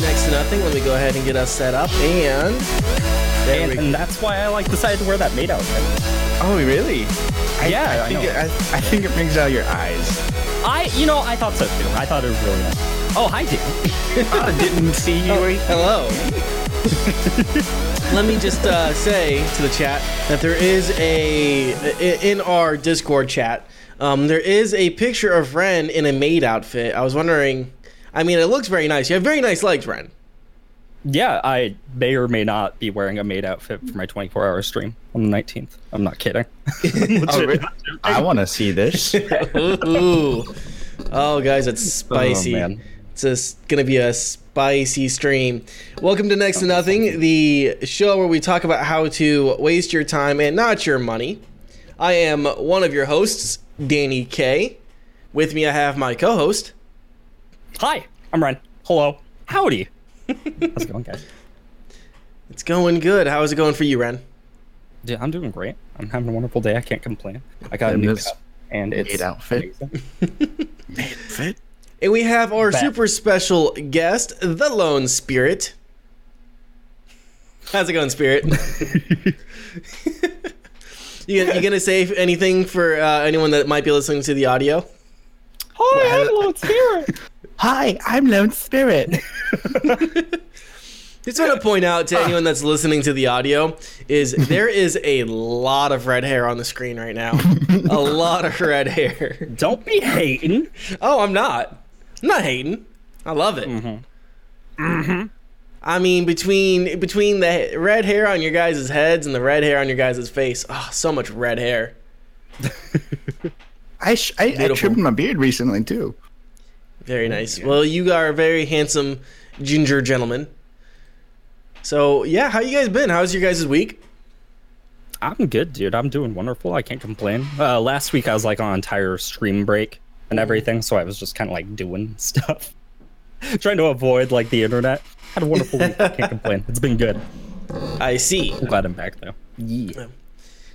Next to nothing. Let me go ahead and get us set up. And And, and that's why I like decided to wear that maid outfit. Oh, really? I, Yeah, I I think it, I, I think it brings out your eyes. I, you know, I thought so too. I thought it was really nice. Oh, hi, Dan. I didn't see you. Oh, hello. Let me just uh, say to the chat that there is a in our Discord chat. Um, there is a picture of Ren in a maid outfit. I was wondering. I mean, it looks very nice. You have very nice legs, Ren. Yeah, I may or may not be wearing a maid outfit for my 24 hour stream on the 19th. I'm not kidding. Oh, re- I want to see this. Ooh. Oh, guys, it's spicy. Oh, man. It's just gonna be a spicy stream. Welcome to Next to Nothing, the show where we talk about how to waste your time and not your money. I am one of your hosts, Danny K. With me, I have my co-host. Hi, I'm Ren. Hello. Howdy. How's it going, guys? It's going good. How is it going for you, Ren? Yeah, I'm doing great. I'm having a wonderful day. I can't complain. I got a new this cup, and it's maid outfit. amazing. Fit. And we have our Back. super special guest, the Lone Spirit. How's it going, Spirit? you, you gonna say anything for uh, anyone that might be listening to the audio? Hi, I'm Lone Spirit. Hi, I'm Lone Spirit. Just want to point out to anyone that's listening to the audio is there is a lot of red hair on the screen right now. a lot of red hair. Don't be hating. Oh, I'm not. I'm not hating. I love it. Mm-hmm. I mean, between between the red hair on your guys' heads and the red hair on your guys' face, oh, so much red hair. I, sh- I, I trimmed my beard recently too. Very nice. Well, you are a very handsome ginger gentleman. So yeah, how you guys been? How's your guys' week? I'm good, dude. I'm doing wonderful. I can't complain. Uh, last week I was like on entire stream break and everything, so I was just kind of like doing stuff, trying to avoid like the internet. Had a wonderful week. Can't complain. It's been good. I see. I'm glad I'm back though. Yeah. How you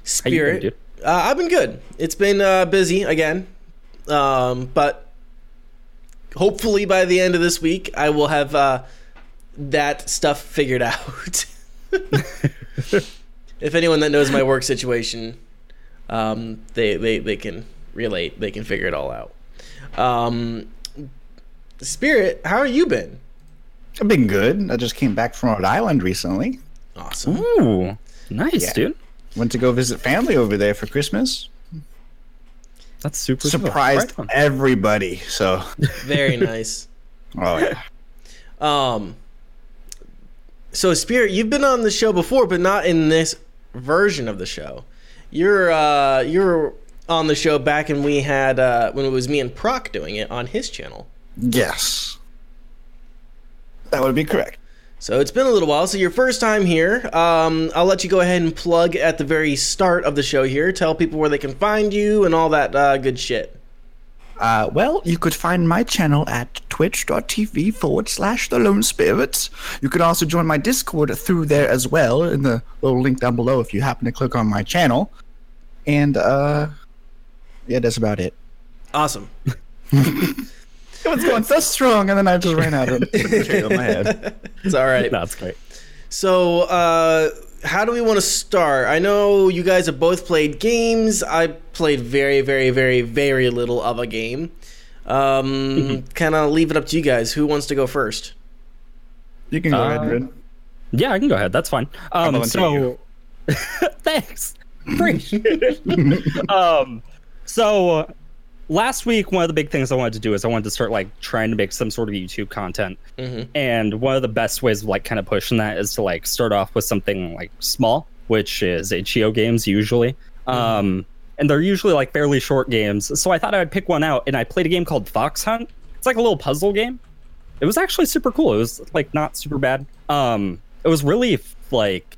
Spirit. been, dude? Uh, I've been good. It's been uh, busy again, um, but hopefully by the end of this week, I will have uh, that stuff figured out. if anyone that knows my work situation, um, they, they they can relate. They can figure it all out. Um, Spirit, how are you been? I've been good. I just came back from Rhode Island recently. Awesome. Ooh, nice, Yeah. dude. Went to go visit family over there for Christmas. That's super. cool. Surprised Right everybody. So, Very nice. oh yeah. Um, so Spirit, you've been on the show before, but not in this version of the show. You're uh, you're on the show back when we had uh, when it was me and Proc doing it on his channel. Yes. That would be correct. So it's been a little while. So your first time here, um, I'll let you go ahead and plug at the very start of the show here. Tell people where they can find you and all that uh, good shit. Uh, well, you could find my channel at twitch.tv forward slash the lone spirits. You could also join my Discord through there as well in the little link down below if you happen to click on my channel. And, uh, yeah, that's about it. Awesome. It was going so strong, and then I just ran out of material in my head. It's all right. That's great. So, uh, how do we want to start? I know you guys have both played games. I played very, very, very, very little of a game. Um, kind of leave it up to you guys. Who wants to go first? You can go Uh, ahead, Ren. Yeah, I can go ahead. That's fine. Um, volunteer so, you. thanks. Appreciate it. um, so uh, last week, one of the big things I wanted to do is I wanted to start like trying to make some sort of YouTube content, and one of the best ways of like kind of pushing that is to like start off with something like small, which is itch.io games usually. Um, and they're usually like fairly short games. So I thought I would pick one out, and I played a game called Fox Hunt. It's like a little puzzle game it was actually super cool. It was like not super bad. Um, it was really like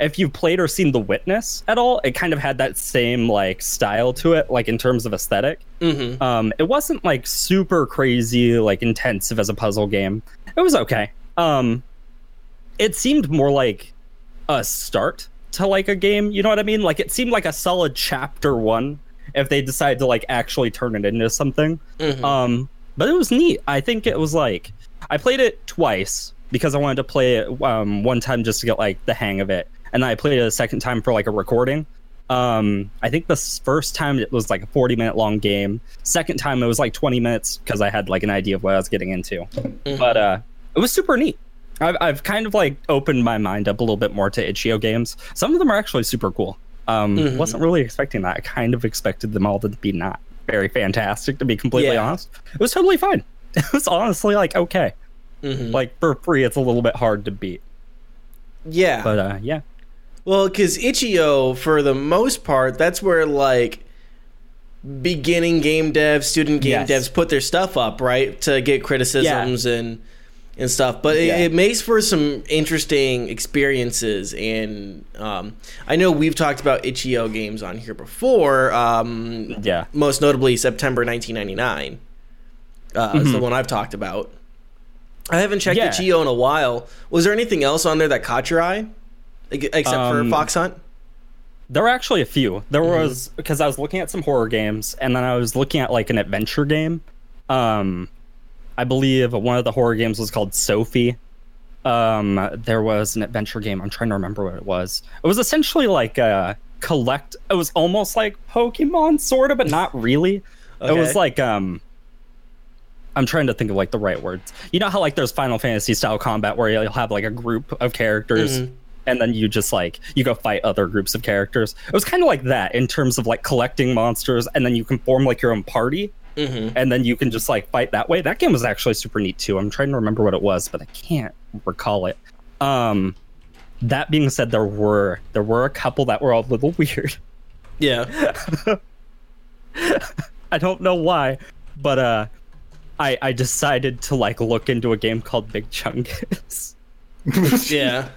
if you've played or seen The Witness at all, it kind of had that same like style to it, like in terms of aesthetic. Mm-hmm. Um, it wasn't like super crazy, like intensive as a puzzle game. It was okay. Um, it seemed more like a start to like a game. You know what I mean? Like it seemed like a solid chapter one if they decided to like actually turn it into something. Mhm. Um, but it was neat. I think it was like I played it twice because I wanted to play it um, one time just to get like the hang of it, and then I played it a second time for like a recording. Um, I think the first time it was like a 40 minute long game. Second time it was like 20 minutes because I had like an idea of what I was getting into. But uh, it was super neat. I've, I've kind of like opened my mind up a little bit more to itch.io games. Some of them are actually super cool. Um, Mhm. Wasn't really expecting that. I kind of expected them all to be not very fantastic, to be completely Yeah. honest. It was totally fine. It was honestly like okay. Mhm. Like for free, it's a little bit hard to beat. yeah. But uh, yeah, Well, because itch.io, for the most part, that's where like beginning game devs, student game Yes. devs put their stuff up, right, to get criticisms and and stuff. But it, Yeah. it makes for some interesting experiences. And um, I know we've talked about itch.io games on here before. Um, yeah. most notably, September 1999 uh, is the one I've talked about. I haven't checked Yeah. itch.io in a while. Was there anything else on there that caught your eye, Ex- except for Um, Fox Hunt? There were actually a few. There Mm-hmm. was because I was looking at some horror games, and then I was looking at like an adventure game. Um, I believe one of the horror games was called Sophie. Um, there was an adventure game. I'm trying to remember what it was. It was essentially like a collect. It was almost like Pokemon, sort of, but not really. It was like um. I'm trying to think of like the right words. You know how like there's Final Fantasy style combat where you'll have like a group of characters Mhm. And then you just like you go fight other groups of characters. It was kind of like that in terms of like collecting monsters and then you can form like your own party Mhm. and then you can just like fight that way. That game was actually super neat too. I'm trying to remember what it was, but I can't recall it. Um that being said there were there were a couple that were a little weird. Yeah. I don't know why, but uh I I decided to like look into a game called Big Chungus. Yeah.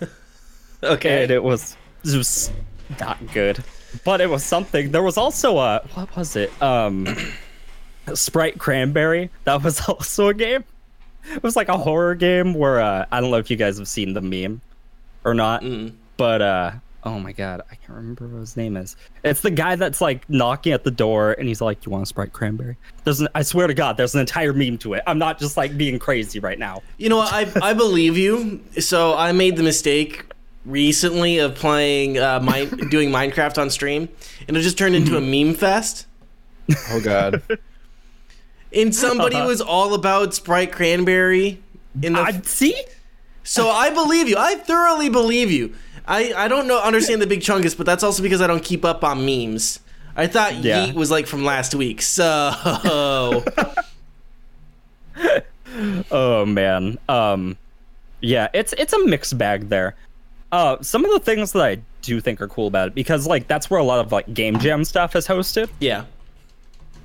okay. and it was it was not good but it was something there was also a what was it um sprite cranberry that was also a game it was like a horror game where uh i don't know if you guys have seen the meme or not Mm. but uh oh my god i can't remember what his name is it's the guy that's like knocking at the door and he's like you want a sprite cranberry there's an i swear to god there's an entire meme to it i'm not just like being crazy right now You know what? I I believe you. So I made the mistake recently of playing uh, mine doing Minecraft on stream, and it just turned into a meme fest. Oh God. And somebody Uh-huh. was all about Sprite Cranberry. In the i see so I believe you. I thoroughly believe you. I, I don't know understand the big chungus, but that's also because I don't keep up on memes. I thought Yeah. Yeet was like from last week. So Oh man. Um yeah, it's it's a mixed bag there. Uh some of the things that I do think are cool about it because like that's where a lot of like game jam stuff is hosted. yeah.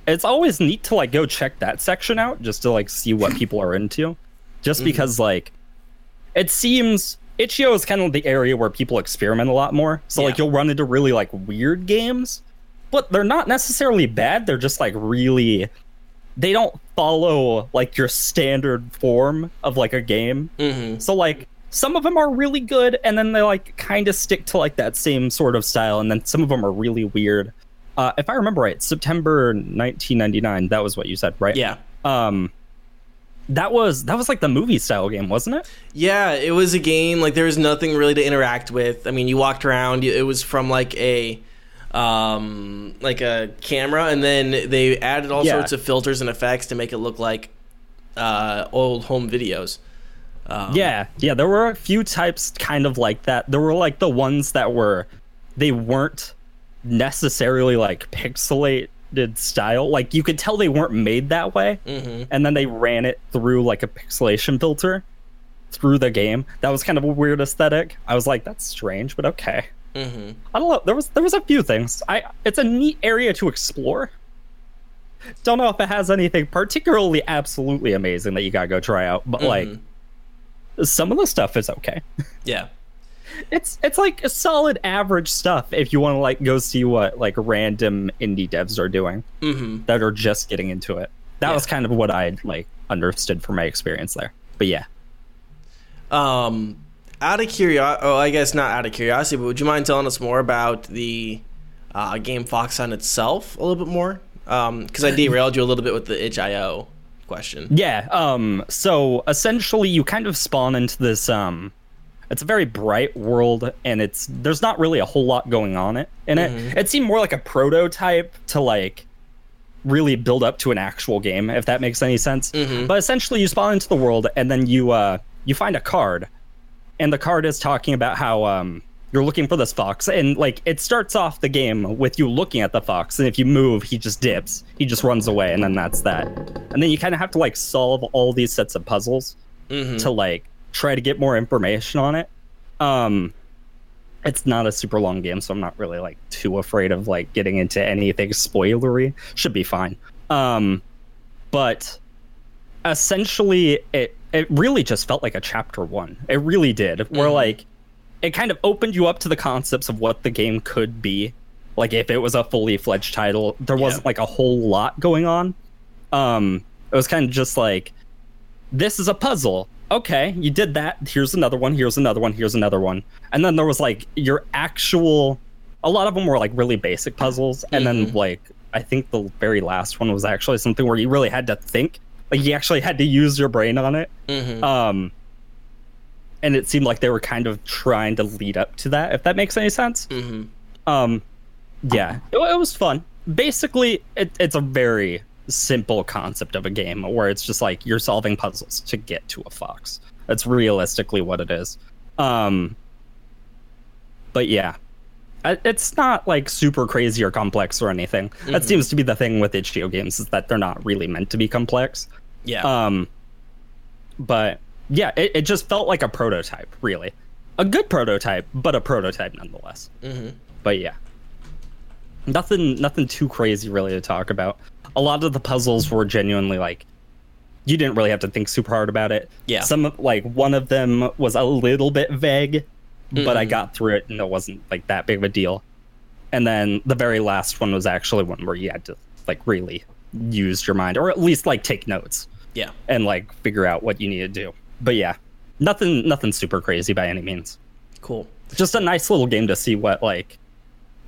It's always neat to like go check that section out just to like see what people are into. Just because like it seems itch.io is kind of the area where people experiment a lot more. So like you'll run into really like weird games, but they're not necessarily bad. They're just like really they don't follow like your standard form of like a game. hmm So like some of them are really good and then they like kind of stick to like that same sort of style and then some of them are really weird. Uh, if I remember right, September 1999, that was what you said, right? Yeah. Um that was that was like the movie style game, wasn't it? Yeah, it was a game like there was nothing really to interact with. I mean, you walked around. It was from like a um like a camera and then they added all Yeah. sorts of filters and effects to make it look like uh old home videos. Um, Yeah, yeah, there were a few types kind of like that. There were like the ones that were they weren't necessarily like pixelated style. Like you could tell they weren't made that way. mhm. And then they ran it through like a pixelation filter through the game. That was kind of a weird aesthetic. I was like, that's strange, but okay. Mhm. I don't know. There was there was a few things. I it's a neat area to explore. Don't know if it has anything particularly absolutely amazing that you gotta go try out, but like Mhm. Some of the stuff is okay. Yeah. It's it's like a solid average stuff if you want to like go see what like random indie devs are doing Mhm. that are just getting into it. That Yeah. was kind of what I like understood from my experience there. But yeah. Um out of curiosity, oh, I guess not out of curiosity, but would you mind telling us more about the uh, game Fox Hunt itself a little bit more? Because I derailed you a little bit with the itch.io question. Yeah. Um. So essentially, you kind of spawn into this. Um. It's a very bright world, and it's there's not really a whole lot going on it in it. It seemed more like a prototype to like really build up to an actual game, if that makes any sense. But essentially, you spawn into the world, and then you uh you find a card, and the card is talking about how um you're looking for this fox, and like it starts off the game with you looking at the fox, and if you move, he just dips, he just runs away, and then that's that. And then you kind of have to like solve all these sets of puzzles to like try to get more information on it. Um, it's not a super long game, so I'm not really like too afraid of like getting into anything spoilery. Should be fine. Um, but essentially, it it really just felt like a chapter one. It really did. Where like it kind of opened you up to the concepts of what the game could be. Like if it was a fully fledged title, there wasn't like a whole lot going on. Um, it was kind of just like this is a puzzle. Okay, you did that. Here's another one. Here's another one. Here's another one. And then there was like your actual. A lot of them were like really basic puzzles, and then like I think the very last one was actually something where you really had to think. Like you actually had to use your brain on it. Um, and it seemed like they were kind of trying to lead up to that. If that makes any sense. Mm-hmm. Um, yeah, it, it was fun. Basically, it, it's a very simple concept of a game where it's just like you're solving puzzles to get to a fox. That's realistically what it is. Um, but yeah, it's not like super crazy or complex or anything. That seems to be the thing with itch.io games is that they're not really meant to be complex. Yeah. Um, but yeah, it, it just felt like a prototype, really. A good prototype, but a prototype nonetheless. mm-hmm. But yeah, nothing, nothing too crazy really to talk about. A lot of the puzzles were genuinely like, you didn't really have to think super hard about it. Yeah. Some like one of them was a little bit vague, but I got through it and it wasn't like that big of a deal. And then the very last one was actually one where you had to like really use your mind or at least like take notes Yeah. and like figure out what you need to do. But yeah, nothing nothing super crazy by any means. Cool. Just a nice little game to see what like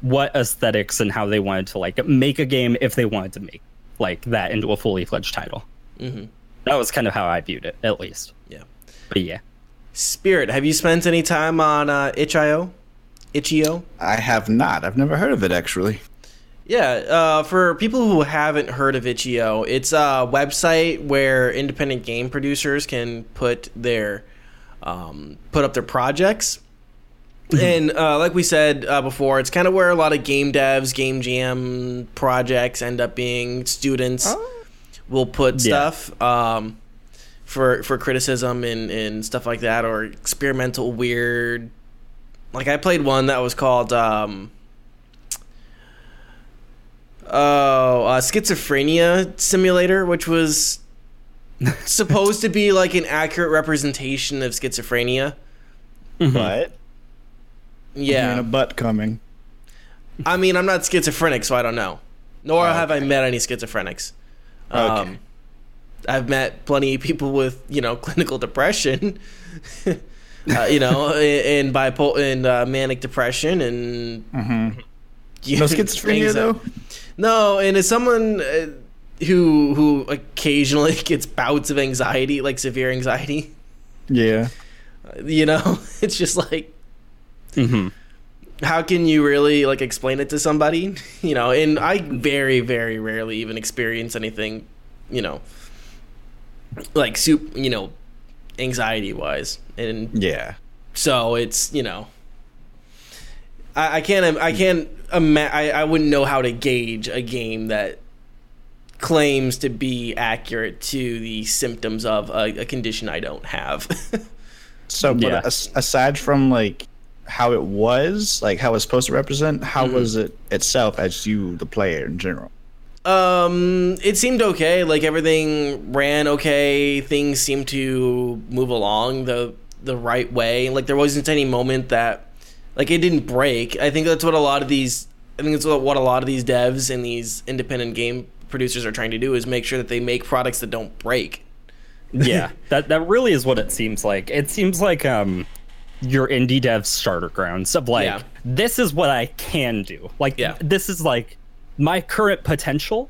what aesthetics and how they wanted to like make a game if they wanted to make like that into a fully fledged title. Mm-hmm. That was kind of how I viewed it, at least. Yeah. But yeah. Spirit, have you spent any time on uh, itch.io? Itch.io? I have not. I've never heard of it actually. Yeah, uh, for people who haven't heard of itch.io, it's a website where independent game producers can put their um, put up their projects. And uh, like we said uh, before, it's kind of where a lot of game devs, game jam projects end up being. Students will put Yeah. stuff um, for for criticism and, and stuff like that, or experimental weird. Like I played one that was called. Um, Oh, uh, schizophrenia simulator, which was supposed to be like an accurate representation of schizophrenia. But Yeah, and a butt coming. I mean, I'm not schizophrenic, so I don't know. Nor have I met any schizophrenics. Um, Okay. I've met plenty of people with you know clinical depression, uh, you know, and bipolar and uh, manic depression and Mm-hmm. No schizophrenia anxi- though. No, and as someone uh, who who occasionally gets bouts of anxiety, like severe anxiety, Yeah. you know, it's just like hmm how can you really like explain it to somebody you know and i very very rarely even experience anything you know like soup you know anxiety wise and Yeah. so it's you know i, I can't i can't ima- I, I wouldn't know how to gauge a game that claims to be accurate to the symptoms of a, a condition i don't have So, but Yeah. as- aside from like how it was, like how it's supposed to represent, how was it itself as you, the player in general? Um, it seemed okay. Like everything ran okay. Things seemed to move along the the right way. Like there wasn't any moment that like it didn't break. I think that's what a lot of these I think that's what, a lot of these devs and these independent game producers are trying to do is make sure that they make products that don't break. yeah that that really is what it seems like it seems like um your indie dev starter grounds of like Yeah. this is what I can do. Like Yeah. this is like my current potential.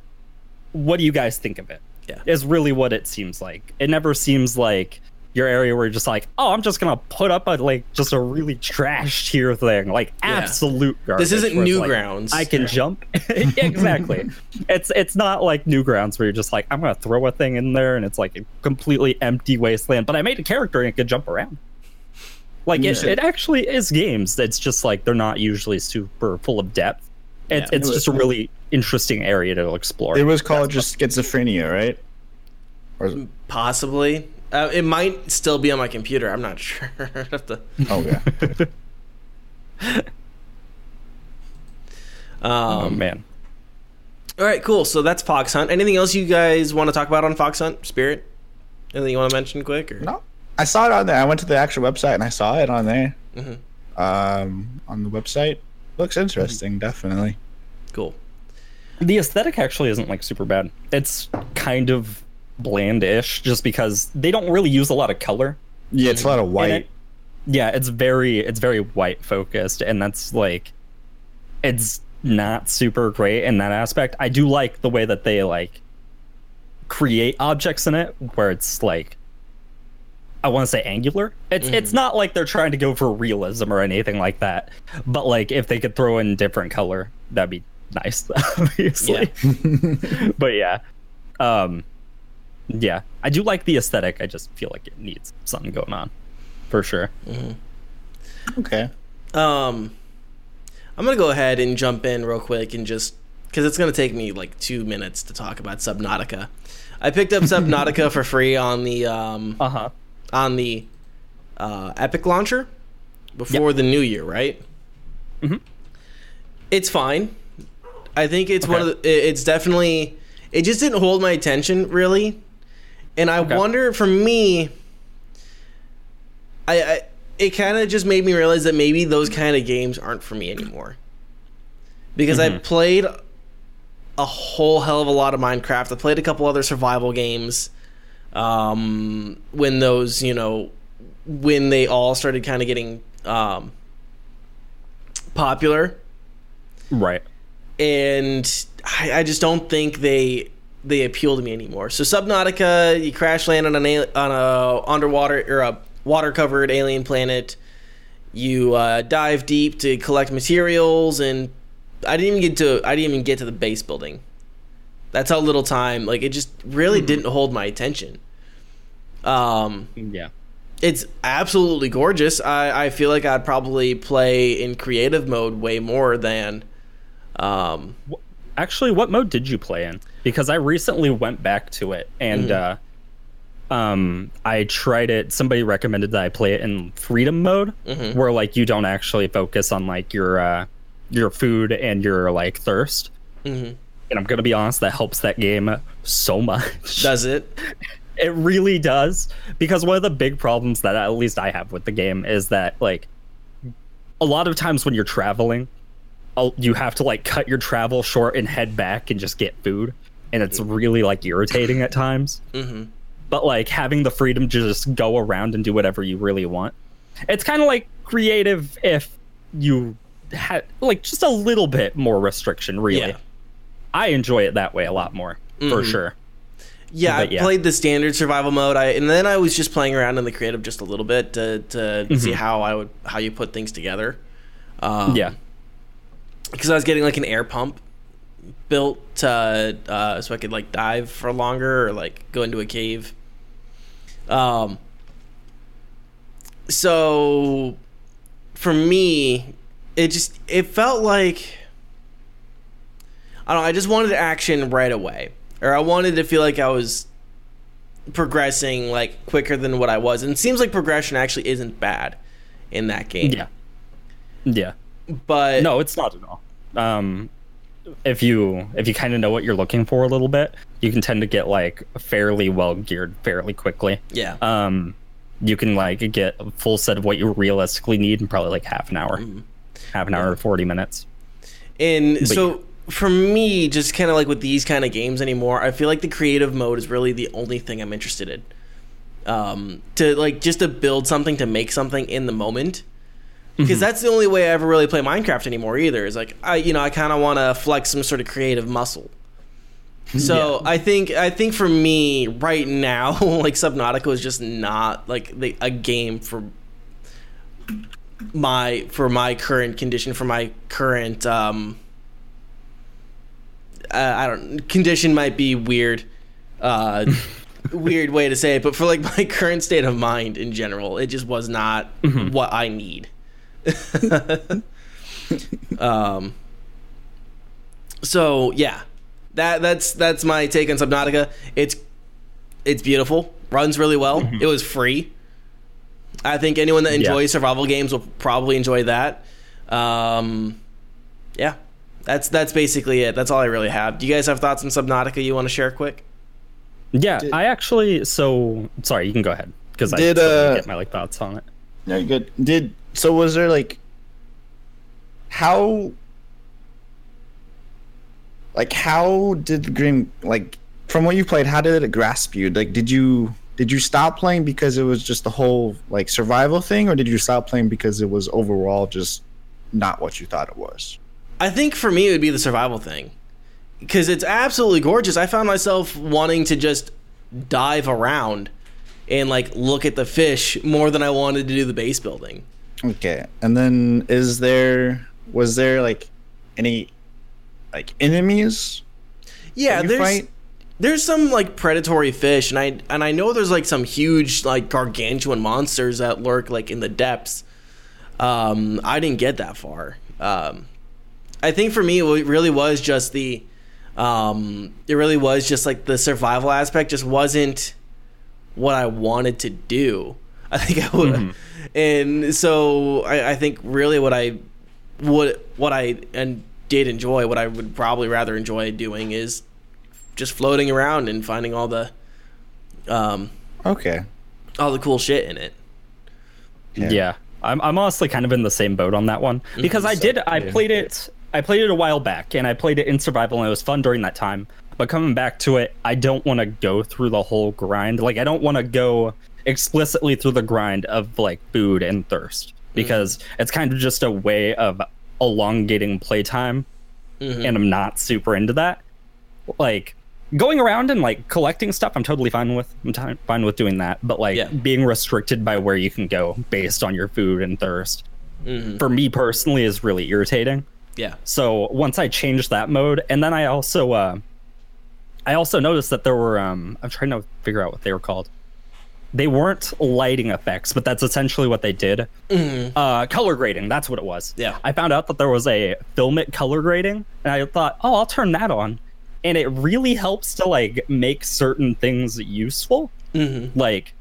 What do you guys think of it? Yeah. Is really what it seems like. It never seems like your area where you're just like, oh, I'm just gonna put up a like just a really trash tier thing, like absolute garbage. This isn't where it's like, Newgrounds. I can jump. Exactly. it's it's not like Newgrounds where you're just like, I'm gonna throw a thing in there and it's like a completely empty wasteland. But I made a character and it could jump around. Like it, Yeah. it actually is games. It's just like they're not usually super full of depth. It's Yeah. it's just a really interesting area to explore. It was called just schizophrenia, right? Or, Possibly. Uh, it might still be on my computer. I'm not sure. I'd have to- oh yeah. oh um, man. all right, cool. So that's Fox Hunt. Anything else you guys want to talk about on Fox Hunt? Spirit? Anything you want to mention quick? Or? No, I saw it on there. I went to the actual website and I saw it on there. Mm-hmm. Um, on the website, looks interesting. Definitely. Cool. The aesthetic actually isn't like super bad. It's kind of blandish just because they don't really use a lot of color. Yeah, it's a lot of white. it. Yeah, it's very it's very white focused and that's like it's not super great in that aspect. I do like the way that they like create objects in it where it's like I want to say angular. It's it's not like they're trying to go for realism or anything like that. But like if they could throw in different color, that'd be nice, obviously. but yeah. Um yeah. I do like the aesthetic. I just feel like it needs something going on. For sure. Okay. Um, I'm gonna go ahead and jump in real quick and just because it's gonna take me like two minutes to talk about Subnautica. I picked up Subnautica for free on the um, Uh-huh. on the uh, Epic launcher before the new year, right? Mhm. It's fine. I think it's one of the. It's definitely. It just didn't hold my attention really, and I Okay. wonder for me. I, I it kind of just made me realize that maybe those kind of games aren't for me anymore. Because I played a whole hell of a lot of Minecraft. I played a couple other survival games. Um, when those, you know, when they all started kind of getting um, popular, Right. and I, I just don't think they they appeal to me anymore. So Subnautica, you crash land on an al- on a underwater or a water covered alien planet. You uh, dive deep to collect materials, and I didn't even get to I didn't even get to the base building. That's how little time. Like it just really didn't hold my attention. Um, Yeah. it's absolutely gorgeous. I, I feel like I'd probably play in creative mode way more than um, Actually, what mode did you play in? Because I recently went back to it and uh um I tried it somebody recommended that I play it in freedom mode where like you don't actually focus on like your uh your food and your like thirst. Mhm. And I'm going to be honest that helps that game so much. does it. It really does because one of the big problems that at least I have with the game is that like a lot of times when you're traveling, you have to like cut your travel short and head back and just get food, and it's really like irritating at times. Mhm. But like having the freedom to just go around and do whatever you really want, it's kind of like creative if you had like just a little bit more restriction. Really, Yeah. I enjoy it that way a lot more for Mhm. sure. Yeah, I But yeah. played the standard survival mode. I and then I was just playing around in the creative just a little bit to to see how I would how you put things together. Um, yeah. because I was getting like an air pump built to, uh, so I could like dive for longer or like go into a cave. Um. So, for me, it just it felt like I don't know. I just wanted action right away, or I wanted to feel like I was progressing like quicker than what I was. And it seems like progression actually isn't bad in that game. Yeah. Yeah. but No, it's not at all. Um, if you if you kind of know what you're looking for a little bit, you can tend to get like fairly well geared fairly quickly. yeah. Um, you can like get a full set of what you realistically need in probably like half an hour, half an hour or forty minutes. And so for me, just kind of like with these kind of games anymore, I feel like the creative mode is really the only thing I'm interested in. Um, to like just to build something to make something in the moment. Because that's the only way I ever really play Minecraft anymore. Either is like I, you know, I kind of want to flex some sort of creative muscle. So I think I think for me right now, like Subnautica is just not like the, a game for my for my current condition for my current um uh, I don't condition might be weird uh weird way to say it but for like my current state of mind in general it just was not what I need um so yeah that that's that's my take on Subnautica it's it's beautiful runs really well it was free I think anyone that Yeah. enjoys survival games will probably enjoy that. Um, yeah, that's that's basically it. That's all I really have. Do you guys have thoughts on Subnautica you want to share quick? Yeah, Did- I actually. So sorry, you can go ahead because I Did, uh, get my like thoughts on it. No, you're good. Did so? Was there like how? Like how did the game like from what you played? How did it grasp you? Like, did you did you stop playing because it was just the whole like survival thing, or did you stop playing because it was overall just not what you thought it was? I think for me it would be the survival thing because it's absolutely gorgeous. I found myself wanting to just dive around and like look at the fish more than I wanted to do the base building. Okay, and then is there was there like any like enemies? Yeah, there's fight? there's some like predatory fish and I and I know there's like some huge like gargantuan monsters that lurk like in the depths. Um I didn't get that far. Um I think for me it really was just the um it really was just like the survival aspect just wasn't what I wanted to do. I think I would and so I, I think really what I would what I and did enjoy what I would probably rather enjoy doing is just floating around and finding all the um Okay, all the cool shit in it. Yeah. Yeah. I'm I'm honestly kind of in the same boat on that one because I did I yeah. played it I played it a while back and I played it in survival and it was fun during that time. But coming back to it, I don't want to go through the whole grind. Like I don't want to go explicitly through the grind of like food and thirst because it's kind of just a way of elongating playtime and I'm not super into that. Like going around and like collecting stuff, I'm totally fine with. I'm ti- fine with doing that. But like Yeah. being restricted by where you can go based on your food and thirst, Mhm. for me personally, is really irritating. Yeah. So once I changed that mode, and then I also uh, I also noticed that there were um, I'm trying to figure out what they were called. They weren't lighting effects, but that's essentially what they did. Uh, color grading, that's what it was. Yeah. I found out that there was a filmic color grading, and I thought, oh, I'll turn that on, and it really helps to like make certain things useful. Mm-hmm. Like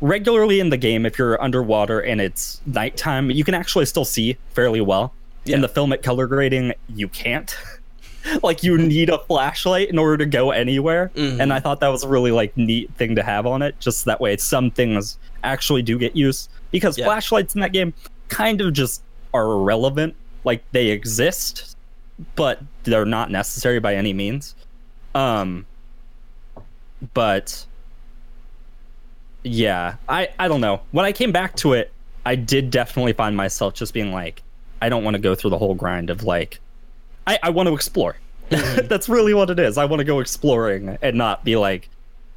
regularly in the game, if you're underwater and it's nighttime, you can actually still see fairly well. Yeah. In the filmic color grading, you can't. like you need a flashlight in order to go anywhere, Mhm. and I thought that was a really like neat thing to have on it. Just that way, some things actually do get used because Yeah. flashlights in that game kind of just are irrelevant. Like they exist, but they're not necessary by any means. Um, but yeah, I I don't know. When I came back to it, I did definitely find myself just being like, I don't want to go through the whole grind of like, I I want to explore. Mm-hmm. That's really what it is. I want to go exploring and not be like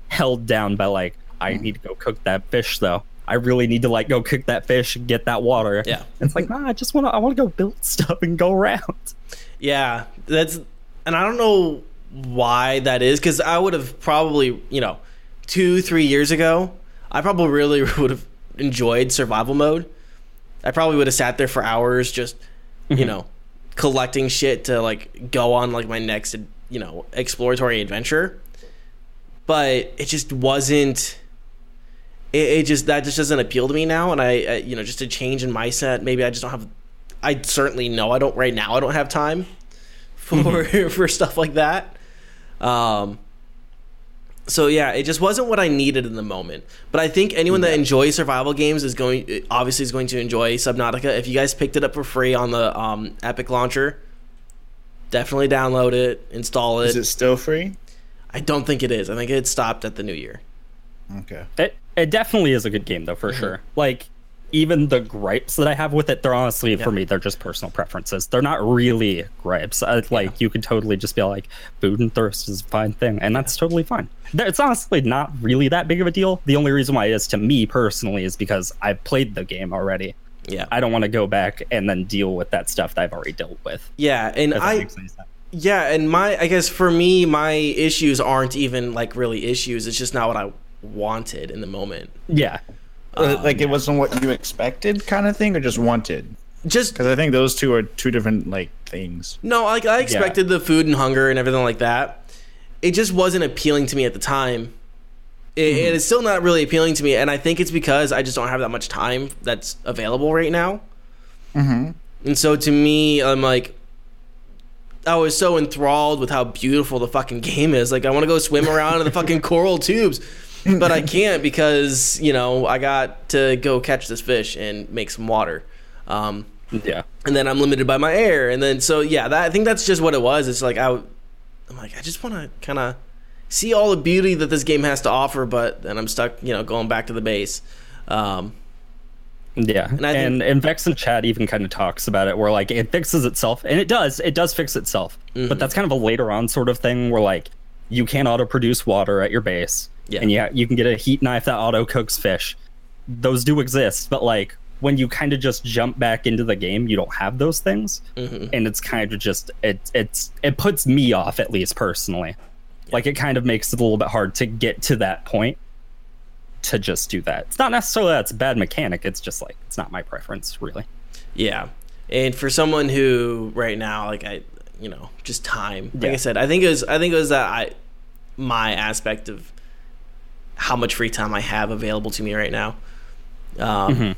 held down by like I mm-hmm. need to go cook that fish though. I really need to like go cook that fish and get that water. Yeah. It's like, nah, I just want to I want to go build stuff and go around. Yeah, that's and I don't know why that is because I would have probably you know two three years ago I probably really would have enjoyed survival mode. I probably would have sat there for hours just you mm-hmm. know collecting shit to like go on like my next you know exploratory adventure. But it just wasn't. It, it just that just doesn't appeal to me now, and I, I you know just a change in mindset. Maybe I just don't have I certainly know I don't right now. I don't have time for for stuff like that. Um. So yeah, it just wasn't what I needed in the moment. But I think anyone that enjoys survival games is going obviously is going to enjoy Subnautica. If you guys picked it up for free on the um, Epic launcher, definitely download it, install it. is it still free? I don't think it is. I think it stopped at the new year. Okay. It it definitely is a good game though Mm-hmm. for sure. Like even the gripes that I have with it, they're honestly for me, they're just personal preferences. They're not really gripes. I, like you could totally just be like, food and thirst is a fine thing, and that's totally fine. It's honestly not really that big of a deal. The only reason why it is to me personally is because I've played the game already. Yeah. I don't want to go back and then deal with that stuff that I've already dealt with. yeah, and I makes any sense. yeah, and my I guess for me my issues aren't even like really issues. It's just not what I wanted in the moment. Yeah. Uh, like it wasn't what you expected, kind of thing, or just wanted. Just Because I think those two are two different like things. No, like I expected the food and hunger and everything like that. It just wasn't appealing to me at the time. It, it is still not really appealing to me, and I think it's because I just don't have that much time that's available right now. Mm-hmm. And so to me, I'm like, I was so enthralled with how beautiful the fucking game is. Like, I want to go swim around in the fucking coral tubes, but I can't because you know I got to go catch this fish and make some water. Um, Yeah. and then I'm limited by my air, and then so yeah, that I think that's just what it was. It's like I'm like I just want to kind of see all the beauty that this game has to offer, but then I'm stuck, you know, going back to the base. Um, Yeah, I and think- and, Vex and Chat even kind of talks about it, where like it fixes itself, and it does, it does fix itself. Mm-hmm. But that's kind of a later on sort of thing, where like you can't auto produce water at your base, Yeah. and yeah, you can get a heat knife that auto cooks fish. Those do exist, but like when you kind of just jump back into the game, you don't have those things, Mm-hmm. and it's kind of just it it's it puts me off at least personally. Like it kind of makes it a little bit hard to get to that point to just do that. It's not necessarily that's a bad mechanic. It's just like it's not my preference, really. yeah, and for someone who right now, like I, you know, just time. Like I said, I think it was I think it was that I, my aspect of how much free time I have available to me right now, um, Mm-hmm.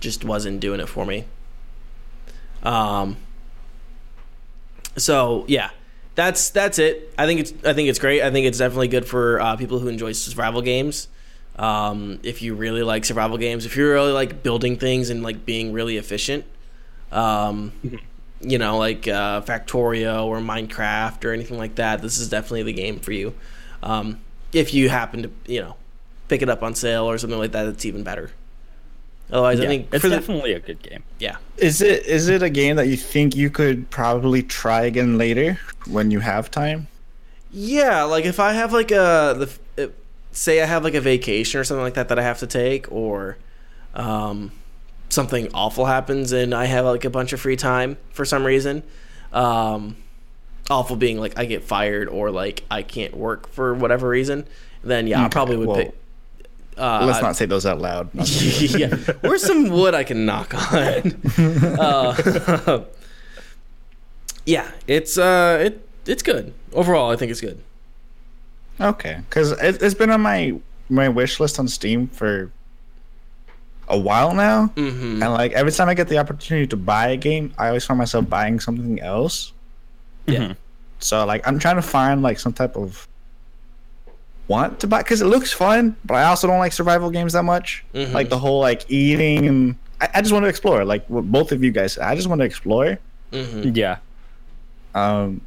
just wasn't doing it for me. Um. So yeah, that's that's it. I think it's I think it's great. I think it's definitely good for uh, people who enjoy survival games. Um, if you really like survival games, if you really like building things and like being really efficient, um, you know, like uh, Factorio or Minecraft or anything like that, this is definitely the game for you. Um, if you happen to, you know, pick it up on sale or something like that, it's even better. Otherwise, I think it's for the, definitely a good game. yeah, Is it is it a game that you think you could probably try again later when you have time? Yeah, like if I have like a the if, say I have like a vacation or something like that that I have to take or um something awful happens and I have like a bunch of free time for some reason. Um awful being like I get fired or like I can't work for whatever reason, then yeah, I probably would well, pick uh, Let's not say those out loud. yeah. Where's some wood I can knock on? uh, yeah, it's uh, it it's good overall. I think it's good. Okay, because it, it's been on my my wish list on Steam for a while now, Mm-hmm. and like every time I get the opportunity to buy a game, I always find myself buying something else. Yeah. So like I'm trying to find like some type of want to buy because it looks fun, but I also don't like survival games that much. Mhm. Like the whole like eating and I, I just want to explore. Like what both of you guys. I just want to explore. Mm-hmm. Yeah, Um,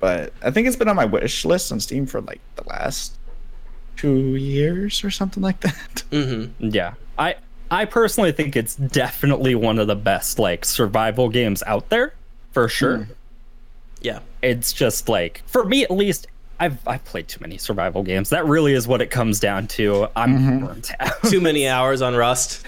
but I think it's been on my wish list on Steam for like the last two years or something like that. Mm-hmm. yeah. I I personally think it's definitely one of the best like survival games out there for sure. Hmm. Yeah. It's just like for me at least. I've I've played too many survival games. That really is what it comes down to. I'm burnt out. Too many hours on Rust.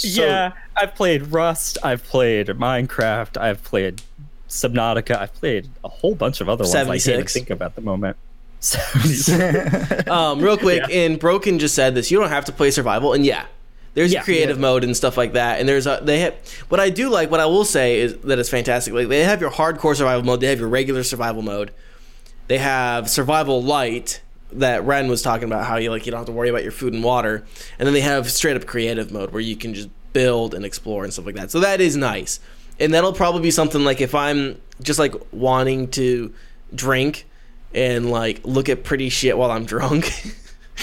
yeah, I've played Rust. I've played Minecraft. I've played Subnautica. I've played a whole bunch of other ones. I can't even 76. think about at the moment. 76. Um, real quick, Yeah. and Broken just said this. You don't have to play survival, and yeah, there's Yeah. creative mode and stuff like that. And there's a they have what I do like. What I will say is that it's fantastic. Like they have your hardcore survival mode. They have your regular survival mode. They have survival light that Ren was talking about. How you like you don't have to worry about your food and water. And then they have straight up creative mode where you can just build and explore and stuff like that. So that is nice. And that'll probably be something like if I'm just like wanting to drink and like look at pretty shit while I'm drunk.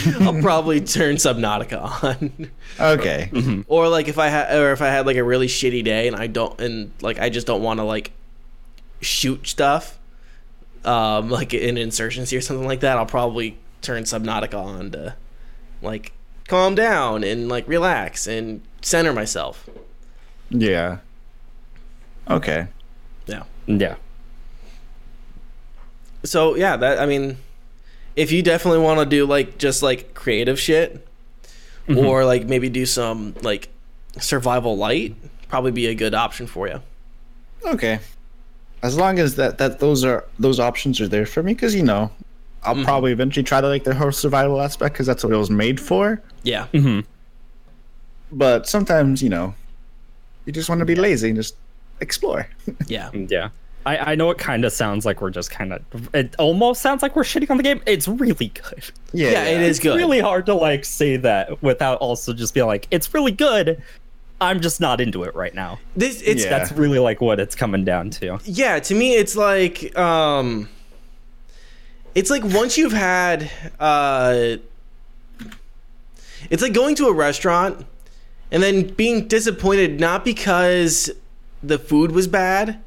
I'll probably turn Subnautica on. okay. or like if I had or if I had like a really shitty day and I don't and like I just don't want to like shoot stuff um like in insurgency or something like that, I'll probably turn Subnautica on to like calm down and like relax and center myself. Yeah. Okay. Yeah. Yeah. So yeah, that I mean, if you definitely want to do like just like creative shit, or like maybe do some like survival light, probably be a good option for you. Okay. As long as that that those are those options are there for me, because you know, I'll probably eventually try to like the whole survival aspect because that's what it was made for. Yeah. hmm But sometimes you know, you just want to be lazy and just explore. Yeah. Yeah. I, I know it kind of sounds like we're just kind of. It almost sounds like we're shitting on the game. It's really good. Yeah, it is good. It's really hard to like say that without also just being like, it's really good. I'm just not into it right now. This it's Yeah. That's really like what it's coming down to. yeah to me it's like um it's like once you've had uh it's like going to a restaurant and then being disappointed not because the food was bad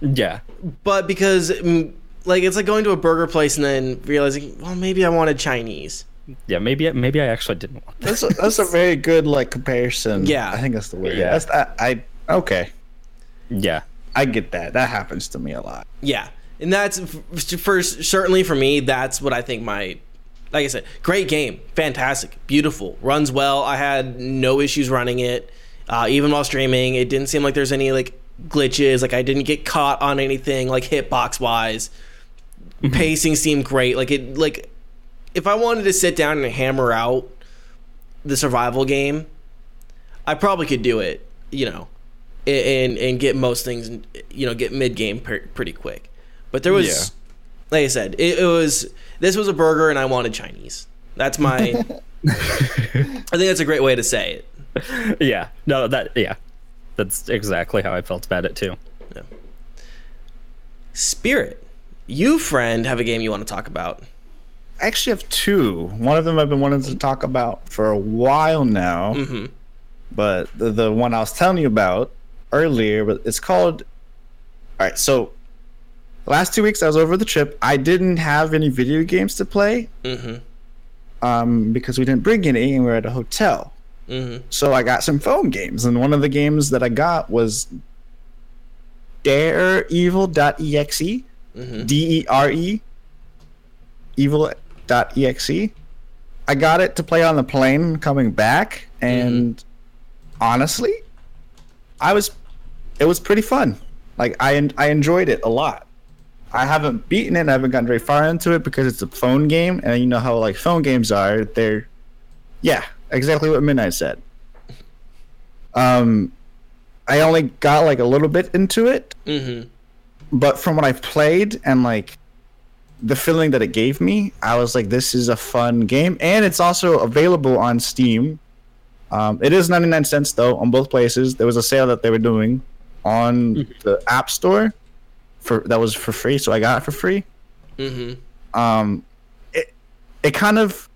Yeah. but because mm, like it's like going to a burger place and then realizing well maybe i wanted chinese Yeah. Maybe maybe I actually didn't want. That's a, that's a very good like comparison. Yeah. I think that's the word. Yeah. That's I, I okay. Yeah. I get that. That happens to me a lot. yeah and that's f- for certainly for me that's what i think my like i said great game fantastic beautiful runs well i had no issues running it uh, even while streaming it didn't seem like there's any like glitches like i didn't get caught on anything like hitbox wise mm-hmm. pacing seemed great like it like if i wanted to sit down and hammer out the survival game i probably could do it you know and and get most things you know get mid game per- pretty quick but there was Yeah. like i said it, it was this was a burger and i wanted chinese that's my i think that's a great way to say it Yeah. No. That. Yeah. That's exactly how I felt about it too. Yeah. spirit you friend have a game you want to talk about I actually have two. One of them I've been wanting to talk about for a while now. mm-hmm. But the, the one I was telling you about earlier, but it's called. All right, so last two weeks I was over the trip. I didn't have any video games to play Mm-hmm. um, because we didn't bring any, and we were at a hotel. Mm-hmm. So I got some phone games, and one of the games that I got was dareevil.exe, Mhm. D E R E, evil.exe. I got it to play on the plane coming back, and honestly, I was, it was pretty fun. Like I I enjoyed it a lot. I haven't beaten it. I haven't gotten very far into it because it's a phone game, and you know how like phone games are. They're, yeah, exactly what Midnight said. Um, I only got like a little bit into it, Mm-hmm. but from what I've played and like the feeling that it gave me, I was like, this is a fun game, and it's also available on Steam. Um, it is ninety nine cents though on both places. There was a sale that they were doing on the App Store for that was for free, so I got it for free. Mm-hmm. Um, it it kind of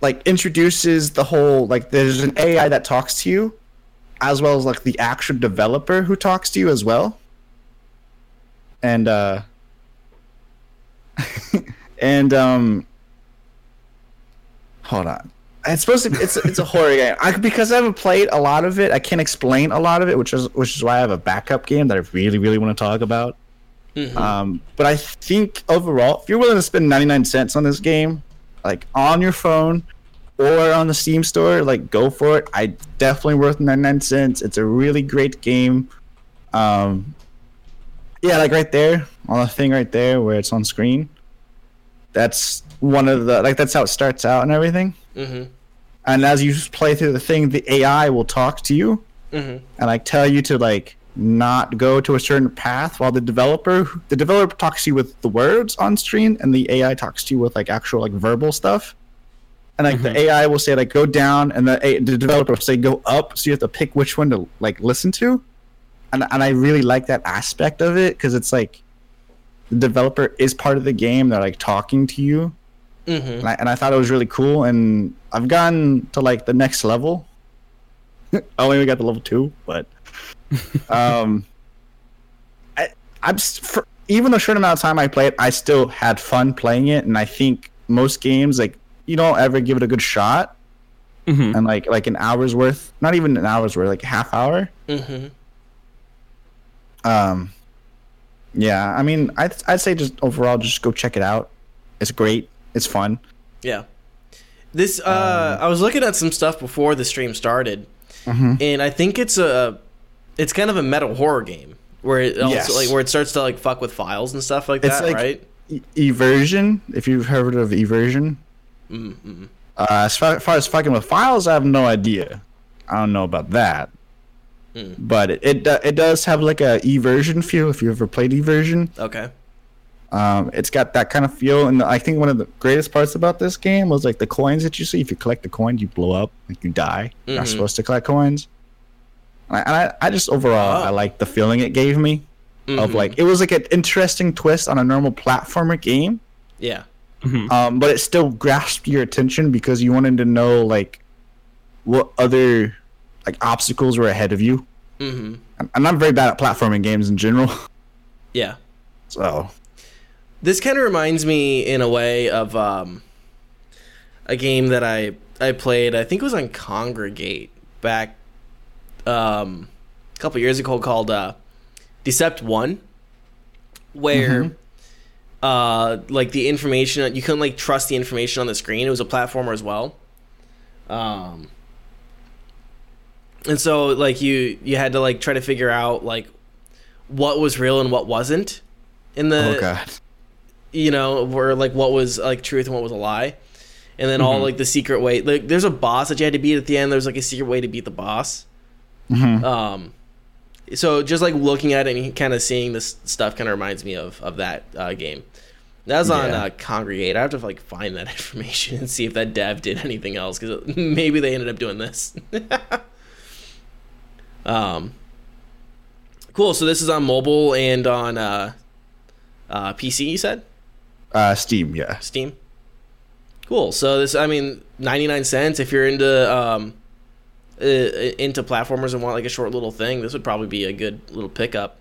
like introduces the whole like there's an AI that talks to you, as well as like the actual developer who talks to you as well. And uh and um hold on. It's supposed to be, it's it's a horror game. I, because I haven't played a lot of it, I can't explain a lot of it, which is which is why I have a backup game that I really really want to talk about. Um, but I think overall, if you're willing to spend 99 cents on this game, like on your phone or on the Steam store, like go for it. I definitely worth 99 cents. It's a really great game. Um, yeah, like right there on the thing right there where it's on screen. That's one of the like that's how it starts out and everything. Mm-hmm. And as you play through the thing, the AI will talk to you Mm-hmm. and like tell you to like not go to a certain path while the developer the developer talks to you with the words on screen and the AI talks to you with like actual like verbal stuff. And like the AI will say like go down and the A- the developer will say go up so you have to pick which one to like listen to. And and I really like that aspect of it cuz it's like the developer is part of the game they're like talking to you. Mm-hmm. And I, and I thought it was really cool and I've gotten to like the next level. I only got to level 2, but um, I, I'm s- for, even the short amount of time I played, I still had fun playing it, and I think most games like you don't ever give it a good shot Mhm. and like like an hour's worth, not even an hour's worth, like half hour. Mm-hmm. Um, yeah, I mean, I'd I'd say just overall, just go check it out. It's great. It's fun. Yeah. This uh I was looking at some stuff before the stream started. Mm-hmm. And I think it's a it's kind of a meta horror game where it also, Yes. like where it starts to like fuck with files and stuff like that, like right? e- Eversion, if you've heard of Eversion. Mm-hmm. Uh, as far, far as fucking with files, I have no idea. I don't know about that. Hmm. But it it, do- it does have like a Eversion feel. If you ever played Eversion, Okay. um, it's got that kind of feel. And I think one of the greatest parts about this game was like the coins that you see. If you collect the coins, you blow up, like you die. You're not Mhm. supposed to collect coins. And I, and I, I just overall, Oh. I like the feeling it gave me of Mhm. like it was like an interesting twist on a normal platformer game Yeah. um, but it still grasped your attention because you wanted to know like what other like obstacles were ahead of you. Mm-hmm. And, and I'm not very bad at platforming games in general, Yeah. so This kind of reminds me in a way of um a game that I I played, I think it was on Kongregate back um a couple years ago called uh Decept 1 where uh like the information you couldn't like trust the information on the screen. It was a platformer as well. Um and so like you you had to like try to figure out like what was real and what wasn't in the oh god, you know, where like what was like truth and what was a lie, and then all like the secret way. Like, there's a boss that you had to beat at the end. There's like a secret way to beat the boss. Mhm. Um, so just like looking at it and kind of seeing this stuff kind of reminds me of of that uh, game. That was on Yeah. uh, Kongregate. I have to like find that information and see if that dev did anything else because maybe they ended up doing this. um, cool. So this is on mobile and on uh, uh, PC. You said. uh, Steam, yeah, Steam. Cool. So this, I mean, ninety nine cents. If you're into um, uh, into platformers and want like a short little thing, this would probably be a good little pickup.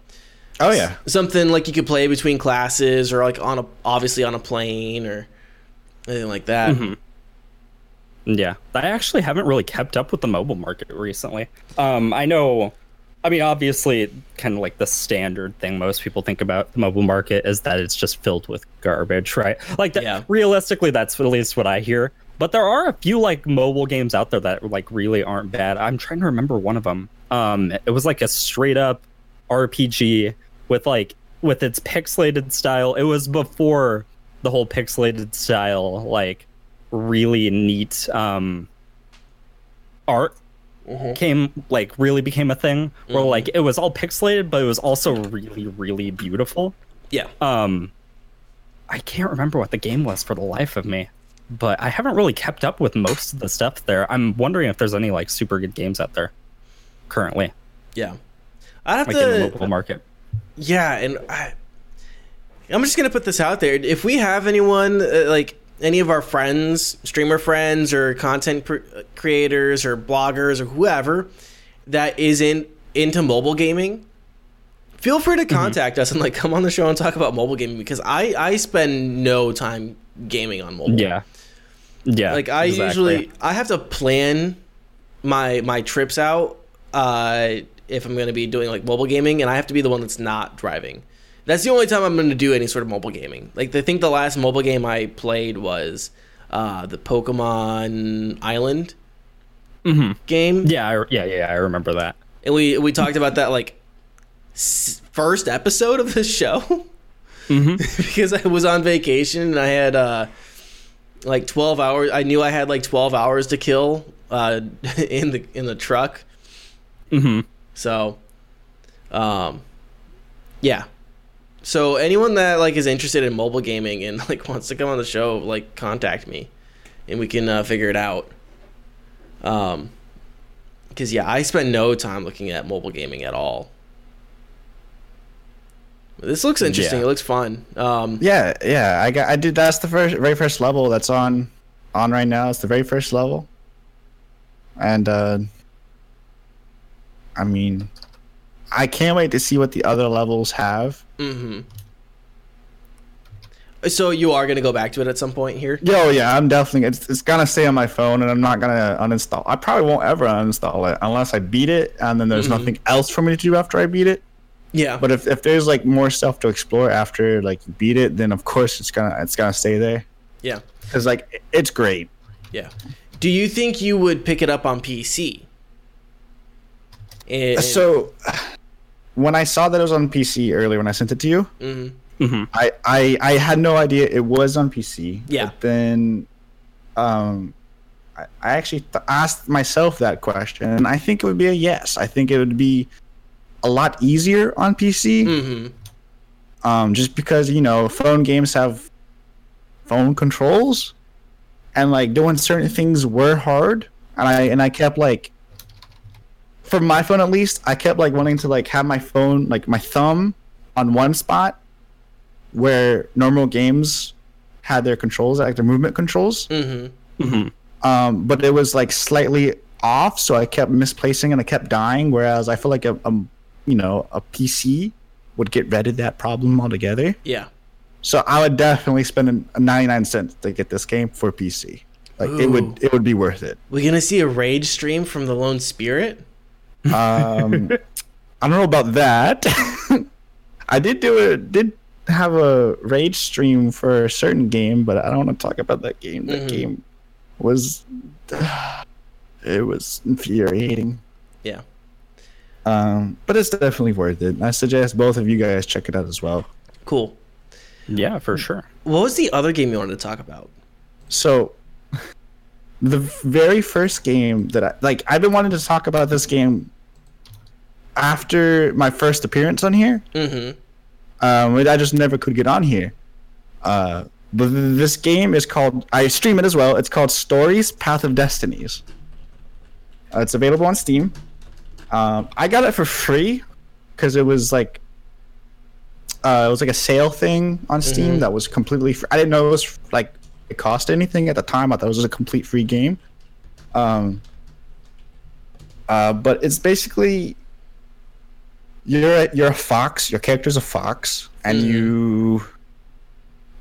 oh yeah, Something like you could play between classes or like on a obviously on a plane or anything like that. Mm-hmm. Yeah, I actually haven't really kept up with the mobile market recently. Um, I know, I mean, obviously, kind of like the standard thing most people think about the mobile market is that it's just filled with garbage, right? Like, that, Yeah. realistically, that's at least what I hear. But there are a few like mobile games out there that like really aren't bad. I'm trying to remember one of them. Um, it was like a straight up RPG with like with its pixelated style. It was before the whole pixelated style like really neat um art came like really became a thing where Mhm. like it was all pixelated but it was also really really beautiful Yeah. um i can't remember what the game was for the life of me but i haven't really kept up with most of the stuff there i'm wondering if there's any like super good games out there currently Yeah. I have like in the to. mobile market Yeah, and I, I'm just gonna put this out there. If we have anyone uh, like any of our friends, streamer friends, or content cr- creators, or bloggers, or whoever that isn't into mobile gaming, feel free to contact us and like come on the show and talk about mobile gaming because I I spend no time gaming on mobile. yeah yeah like I exactly. usually I have to plan my my trips out uh if I'm going to be doing like mobile gaming and I have to be the one that's not driving. That's the only time I'm going to do any sort of mobile gaming. Like I think the last mobile game I played was uh the Pokemon Island mm-hmm. game yeah I, yeah yeah i remember that and we we talked about that like s- first episode of the show Mhm. because I was on vacation and I had uh like 12 hours I knew I had like 12 hours to kill uh in the in the truck. Hmm so um yeah. So anyone that like is interested in mobile gaming and like wants to come on the show like contact me and we can uh, figure it out. Um because yeah i spend no time looking at mobile gaming at all this looks interesting Yeah. it looks fun um yeah, yeah. I got, I did. That's the first, very first level that's on, on right now. It's the very first level, and uh, I mean, I can't wait to see what the other levels have. hmm So you are gonna go back to it at some point here? Yo, yeah, I'm definitely. It's, it's gonna stay on my phone, and I'm not gonna uninstall. I probably won't ever uninstall it unless I beat it, and then there's nothing else for me to do after I beat it. Yeah. But if, if there's like more stuff to explore after like you beat it, then of course it's gonna it's gonna stay there yeah. because like it's great. Yeah. Do you think you would pick it up on PC? And, So when I saw that it was on PC earlier when I sent it to you, Mhm. I, I I had no idea it was on PC. Yeah. But then, um, I, I actually th- asked myself that question, and I think it would be a yes. I think it would be a lot easier on PC. Mhm. Um, just because you know phone games have phone controls, and like doing certain things were hard, and I and I kept like. For my phone, at least, I kept like wanting to like have my phone, like my thumb, on one spot, where normal games had their controls, like their movement controls. Mhm. Um, but it was like slightly off, so I kept misplacing and I kept dying. Whereas I feel like a, a you know a PC would get rid of that problem altogether. Yeah. So I would definitely spend a 99 cents to get this game for PC. Like it would it would be worth it. We're gonna see a rage stream from the Lone Spirit? Um, I don't know about that. I did do a Did have a rage stream for a certain game, but I don't want to talk about that game. That Mhm. game was it was infuriating. Yeah. Um, but it's definitely worth it. I suggest both of you guys check it out as well. Cool. Yeah, for sure. What was the other game you wanted to talk about? So, the very first game that I like, I've been wanting to talk about this game after my first appearance on here. Mm-hmm. Um, I just never could get on here. Uh, but this game is called. I stream it as well. It's called Stories: Path of Destinies. Uh, it's available on Steam. Um, I got it for free because it was like. Uh, it was like a sale thing on Steam Mhm. that was completely free. I didn't know it was like it cost anything at the time. I thought it was a complete free game. Um. Uh, but it's basically you're a, you're a fox. Your character's a fox, and Mhm. you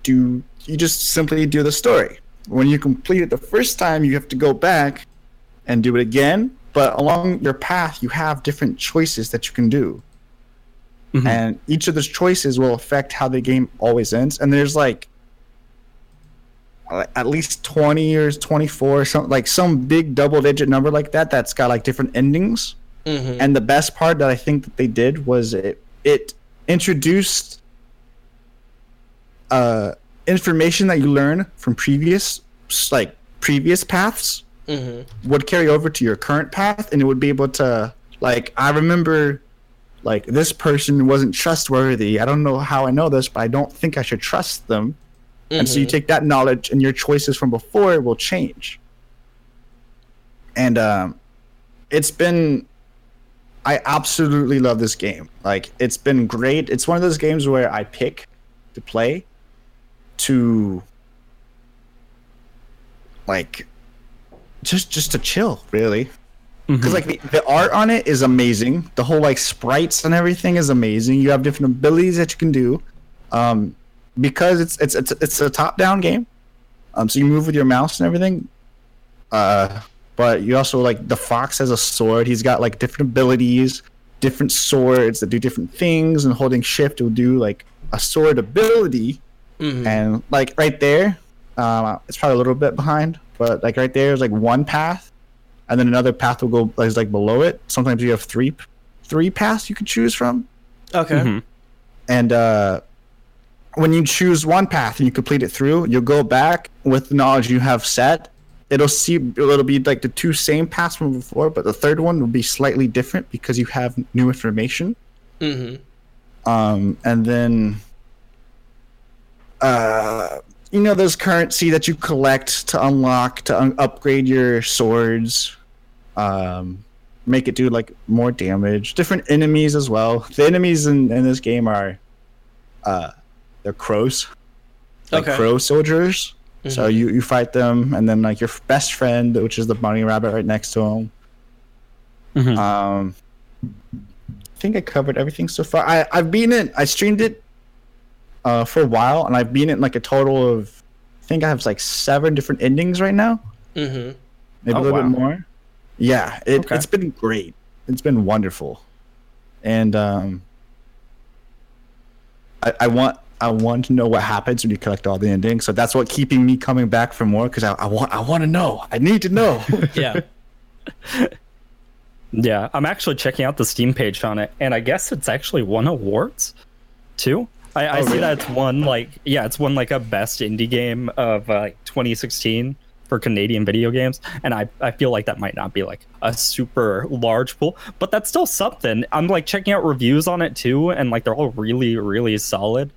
do you just simply do the story. When you complete it the first time, you have to go back and do it again. But along your path, you have different choices that you can do, Mhm. and each of those choices will affect how the game always ends. And there's like like, at least 20 or 24 some like some big double digit number like that that's got like different endings Mm-hmm. and the best part that I think that they did was it it introduced uh information that you learn from previous like previous paths mm-hmm. would carry over to your current path and it would be able to like I remember like this person wasn't trustworthy. I don't know how I know this, but I don't think I should trust them. And so you take that knowledge and your choices from before will change. And um it's been I absolutely love this game. Like it's been great. It's one of those games where I pick to play to like just just to chill, really. Because like the, the art on it is amazing. The whole like sprites and everything is amazing. You have different abilities that you can do. Um, because it's it's it's it's a top down game. Um, so you move with your mouse and everything. Uh, but you also like the fox has a sword. He's got like different abilities, different swords that do different things, and holding shift will do like a sword ability. Mhm. And like right there, uh, it's probably a little bit behind, but like right there is like one path, and then another path will go is like below it. Sometimes you have three three paths you can choose from, Okay. Mhm. and uh, when you choose one path and you complete it through, you'll go back with the knowledge you have set. It'll see it'll be like the two same paths from before, but the third one will be slightly different because you have new information. Mm-hmm. um, and then uh, you know there's currency that you collect to unlock to un- upgrade your swords um, make it do like more damage different enemies as well the enemies in, in this game are uh, they're crows like Okay. crow soldiers so Mhm. you, you fight them and then like your best friend which is the bunny rabbit right next to him Mhm. um, I think I covered everything so far. I I've been it. I streamed it uh, for a while, and I've been in like a total of, I think I have like seven different endings right now, Mm-hmm. maybe Oh, a little wow. bit more. Yeah, it, Okay. it's been great. It's been wonderful, and um, I, I want I want to know what happens when you collect all the endings. So that's what keeping me coming back for more because I, I want I want to know. I need to know. Yeah. Yeah, I'm actually checking out the Steam page on it, and I guess it's actually won awards too. I, I Oh, see really? that it's won like yeah, it's won like a best indie game of uh, 2016 for Canadian video games, and I I feel like that might not be like a super large pool, but that's still something. I'm like checking out reviews on it too, and like they're all really really solid.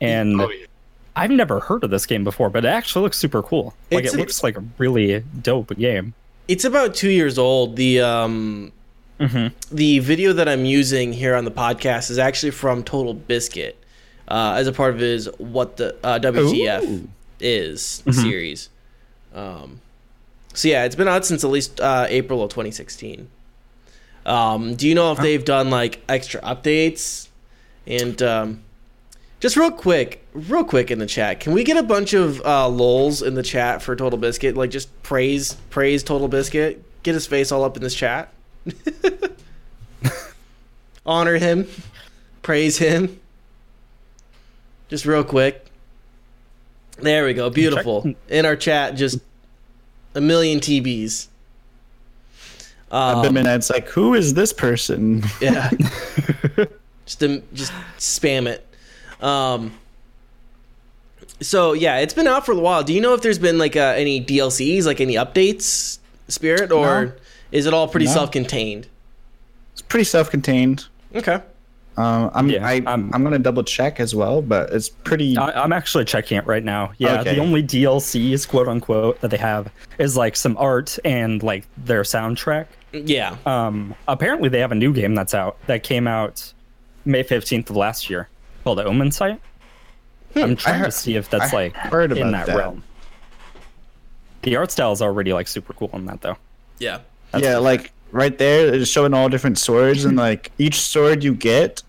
And Oh, yeah. I've never heard of this game before, but it actually looks super cool. Like It's it a- looks like a really dope game. It's about two years old. The um, Mm-hmm. the video that I'm using here on the podcast is actually from Total Biscuit, uh, as a part of his "What the uh, WTF Ooh. Is" series. Um, so yeah, it's been out since at least uh, April of 2016. Um, do you know if they've done like extra updates? And um, just real quick, real quick in the chat, can we get a bunch of uh, lols in the chat for Total Biscuit? Like just praise, praise Total Biscuit. Get his face all up in this chat. Honor him, praise him. Just real quick. There we go. Beautiful. In our chat, just a million TBs. I've Um, been it's like, who is this person? yeah. just to, just spam it. Um. So yeah, it's been out for a while. Do you know if there's been like uh, any DLCs, like any updates, Spirit, or No. is it all pretty No. self-contained? It's pretty self-contained. Okay. Um, I'm Yeah, I, I'm- I'm gonna double check as well, but it's pretty. I, I'm actually checking it right now. Yeah, Okay. the only DLCs, quote unquote, that they have is like some art and like their soundtrack. Yeah. Um, apparently they have a new game that's out that came out May 15th of last year called Omensight. I'm trying heard- to see if that's I like heard in about that, that. realm. The art style is already like super cool in that though. Yeah. yeah, like right there, it's showing all different swords, and like each sword you get,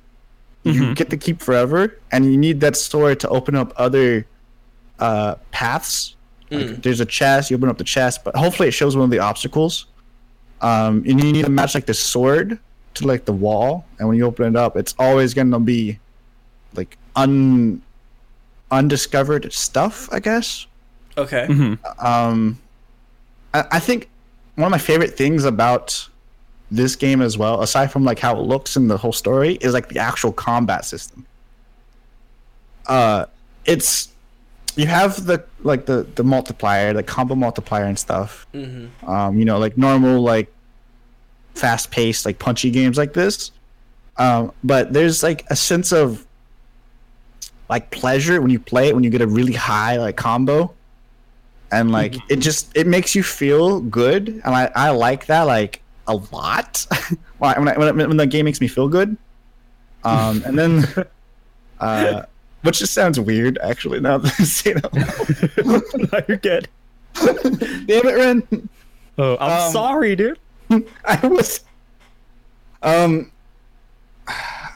you Mhm. get to keep forever, and you need that sword to open up other uh, paths. Like, there's a chest, you open up the chest, but hopefully it shows one of the obstacles. Um, and you need to match like the sword to like the wall, and when you open it up, it's always gonna be like un undiscovered stuff, I guess. Okay. Mm-hmm. um, I, I think one of my favorite things about this game as well, aside from like how it looks and the whole story, is like the actual combat system. Uh, it's you have the like the the multiplier, the combo multiplier and stuff. Mm-hmm. Um, you know, like normal like fast paced like punchy games like this. Um, but there's like a sense of like pleasure when you play it when you get a really high like combo and like it just it makes you feel good and i, I like that like a lot when, I, when, I, when, the game makes me feel good um and then uh which just sounds weird actually now that I say that no, you're good. damn it ren Oh, I'm Um, sorry, dude. I was um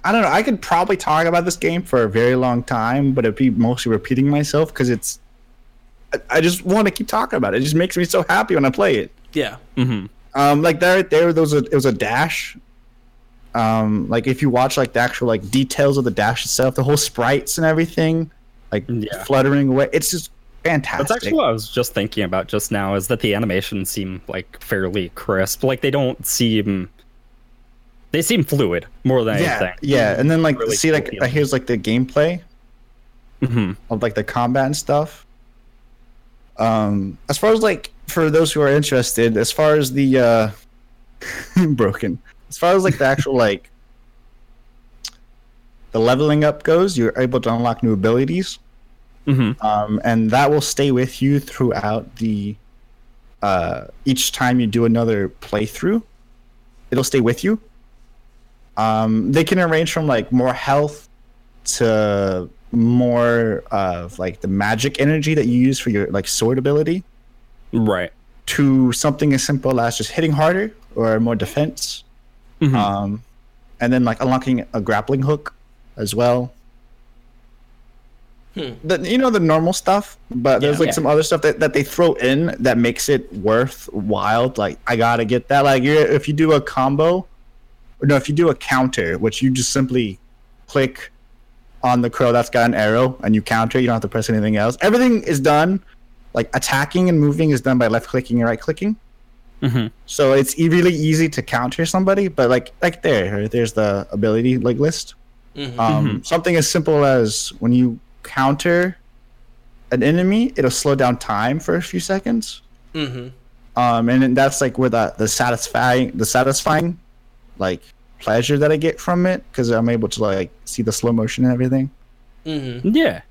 I don't know. I could probably talk about this game for a very long time, but it'd be mostly repeating myself because it's. I, I just want to keep talking about it. It just makes me so happy when I play it. Yeah. Mm-hmm. Um, like there, there, there was a, it was a dash. Um, like if you watch like the actual like details of the dash itself, the whole sprites and everything, like Yeah. fluttering away, it's just fantastic. That's actually what I was just thinking about just now is that the animations seem like fairly crisp. Like they don't seem they seem fluid more than yeah, anything. yeah, and then like Really see cool like feeling. here's like the gameplay. hmm of like the combat and stuff. Um, as far as like for those who are interested, as far as the uh, broken, as far as like the actual like the leveling up goes, you're able to unlock new abilities, hmm um, and that will stay with you throughout the uh, each time you do another playthrough. It'll stay with you. Um, they can range from like more health to more of like the magic energy that you use for your like sword ability Right. to something as simple as just hitting harder or more defense. Mhm. Uh, Um, and then like unlocking a grappling hook as well. the, you know the normal stuff, but there's like Yeah. some other stuff that, that they throw in that makes it worthwhile. Like I gotta get that. Like you're, if you do a combo, or no, if you do a counter, which you just simply click on the crow that's got an arrow and you counter, you don't have to press anything else. Everything is done. Like attacking and moving is done by left clicking and right clicking. Mhm. So it's e- really easy to counter somebody, but like like there, there's the ability like list. Mhm. Um, Something as simple as when you counter an enemy, it'll slow down time for a few seconds. Mhm. Um, and then that's like where the the satisfying the satisfying like pleasure that I get from it because I'm able to like see the slow motion and everything. Mhm. Yeah.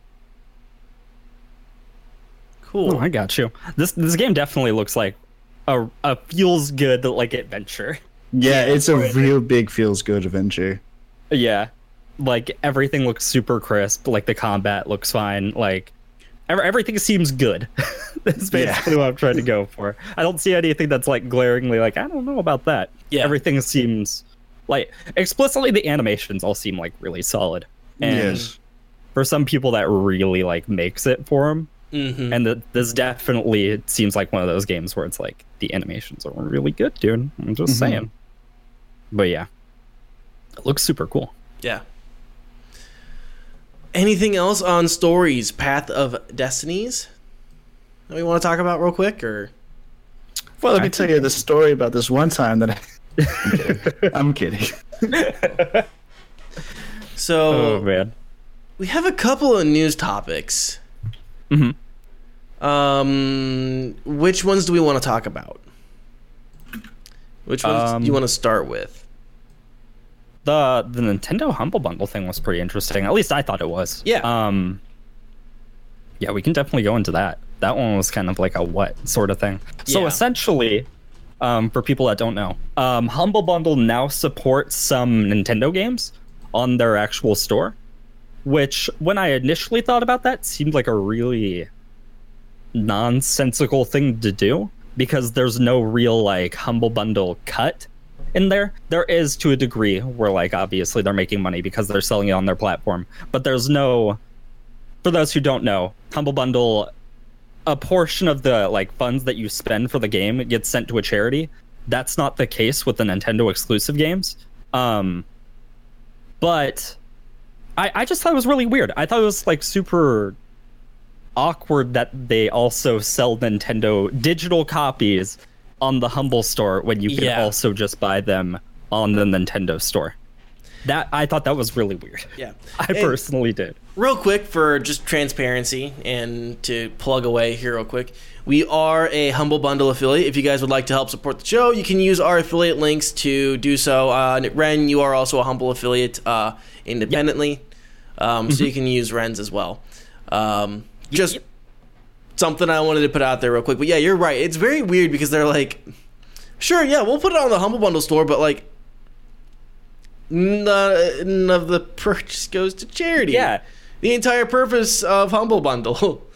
Cool. Oh, I got you. This this game definitely looks like a, a feels good like adventure. Yeah, it's a real big feels good adventure. Yeah. Like everything looks super crisp, like the combat looks fine, like ev- everything seems good. That's Yeah. basically what I'm trying to go for. I don't see anything that's like glaringly like I don't know about that. Yeah. Everything seems like explicitly the animations all seem like really solid. And yes. for some people that really like makes it for them. Mhm. And the, this definitely it seems like one of those games where it's like the animations are really good, dude. I'm just Mhm. saying. But yeah, it looks super cool. Yeah. Anything else on stories, Path of Destinies? That we want to talk about real quick, or Well, let me tell you the story about this one time that I. I'm kidding. I'm kidding. so Oh man. we have a couple of news topics. hmm Um, which ones do we want to talk about? Which ones Um, do you want to start with? The the Nintendo Humble Bundle thing was pretty interesting. At least I thought it was. Yeah. Um. Yeah, we can definitely go into that. That one was kind of like a what sort of thing. So essentially, um, for people that don't know, um, Humble Bundle now supports some Nintendo games on their actual store, which when I initially thought about that seemed like a really nonsensical thing to do because there's no real like Humble Bundle cut in there. There is to a degree where like obviously they're making money because they're selling it on their platform, but there's no for those who don't know, Humble Bundle a portion of the like funds that you spend for the game gets sent to a charity. That's not the case with the Nintendo exclusive games. Um but I, I just thought it was really weird. I thought it was like super awkward that they also sell Nintendo digital copies on the Humble store when you can Yeah. also just buy them on the Nintendo store. That I thought that was really weird. Yeah. I And personally did. real quick for just transparency and to plug away here real quick. We are a Humble Bundle affiliate. If you guys would like to help support the show, you can use our affiliate links to do so. Uh, Ren, you are also a Humble affiliate uh, independently, um, so you can use Ren's as well. Um, just Yep. something I wanted to put out there real quick. But yeah, you're right. It's very weird because they're like, sure, yeah, we'll put it on the Humble Bundle store, but like, none, of the purchase goes to charity. Yeah. The entire purpose of Humble Bundle.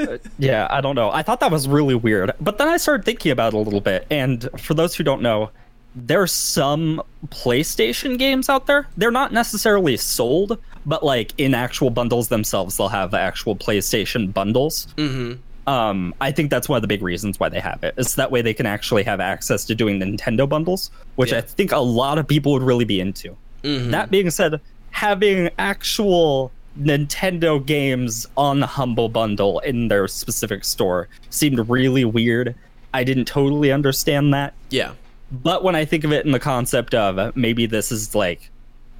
Uh, yeah, I don't know. I thought that was really weird. But then I started thinking about it a little bit. And for those who don't know, there's some PlayStation games out there. They're not necessarily sold, but like in actual bundles themselves, they'll have actual PlayStation bundles. mm-hmm. Um, I think that's one of the big reasons why they have it. Is that way they can actually have access to doing Nintendo bundles, which Yeah. I think a lot of people would really be into. Mhm. That being said, having actual Nintendo games on Humble Bundle in their specific store seemed really weird. I didn't totally understand that. Yeah. But when I think of it in the concept of maybe this is like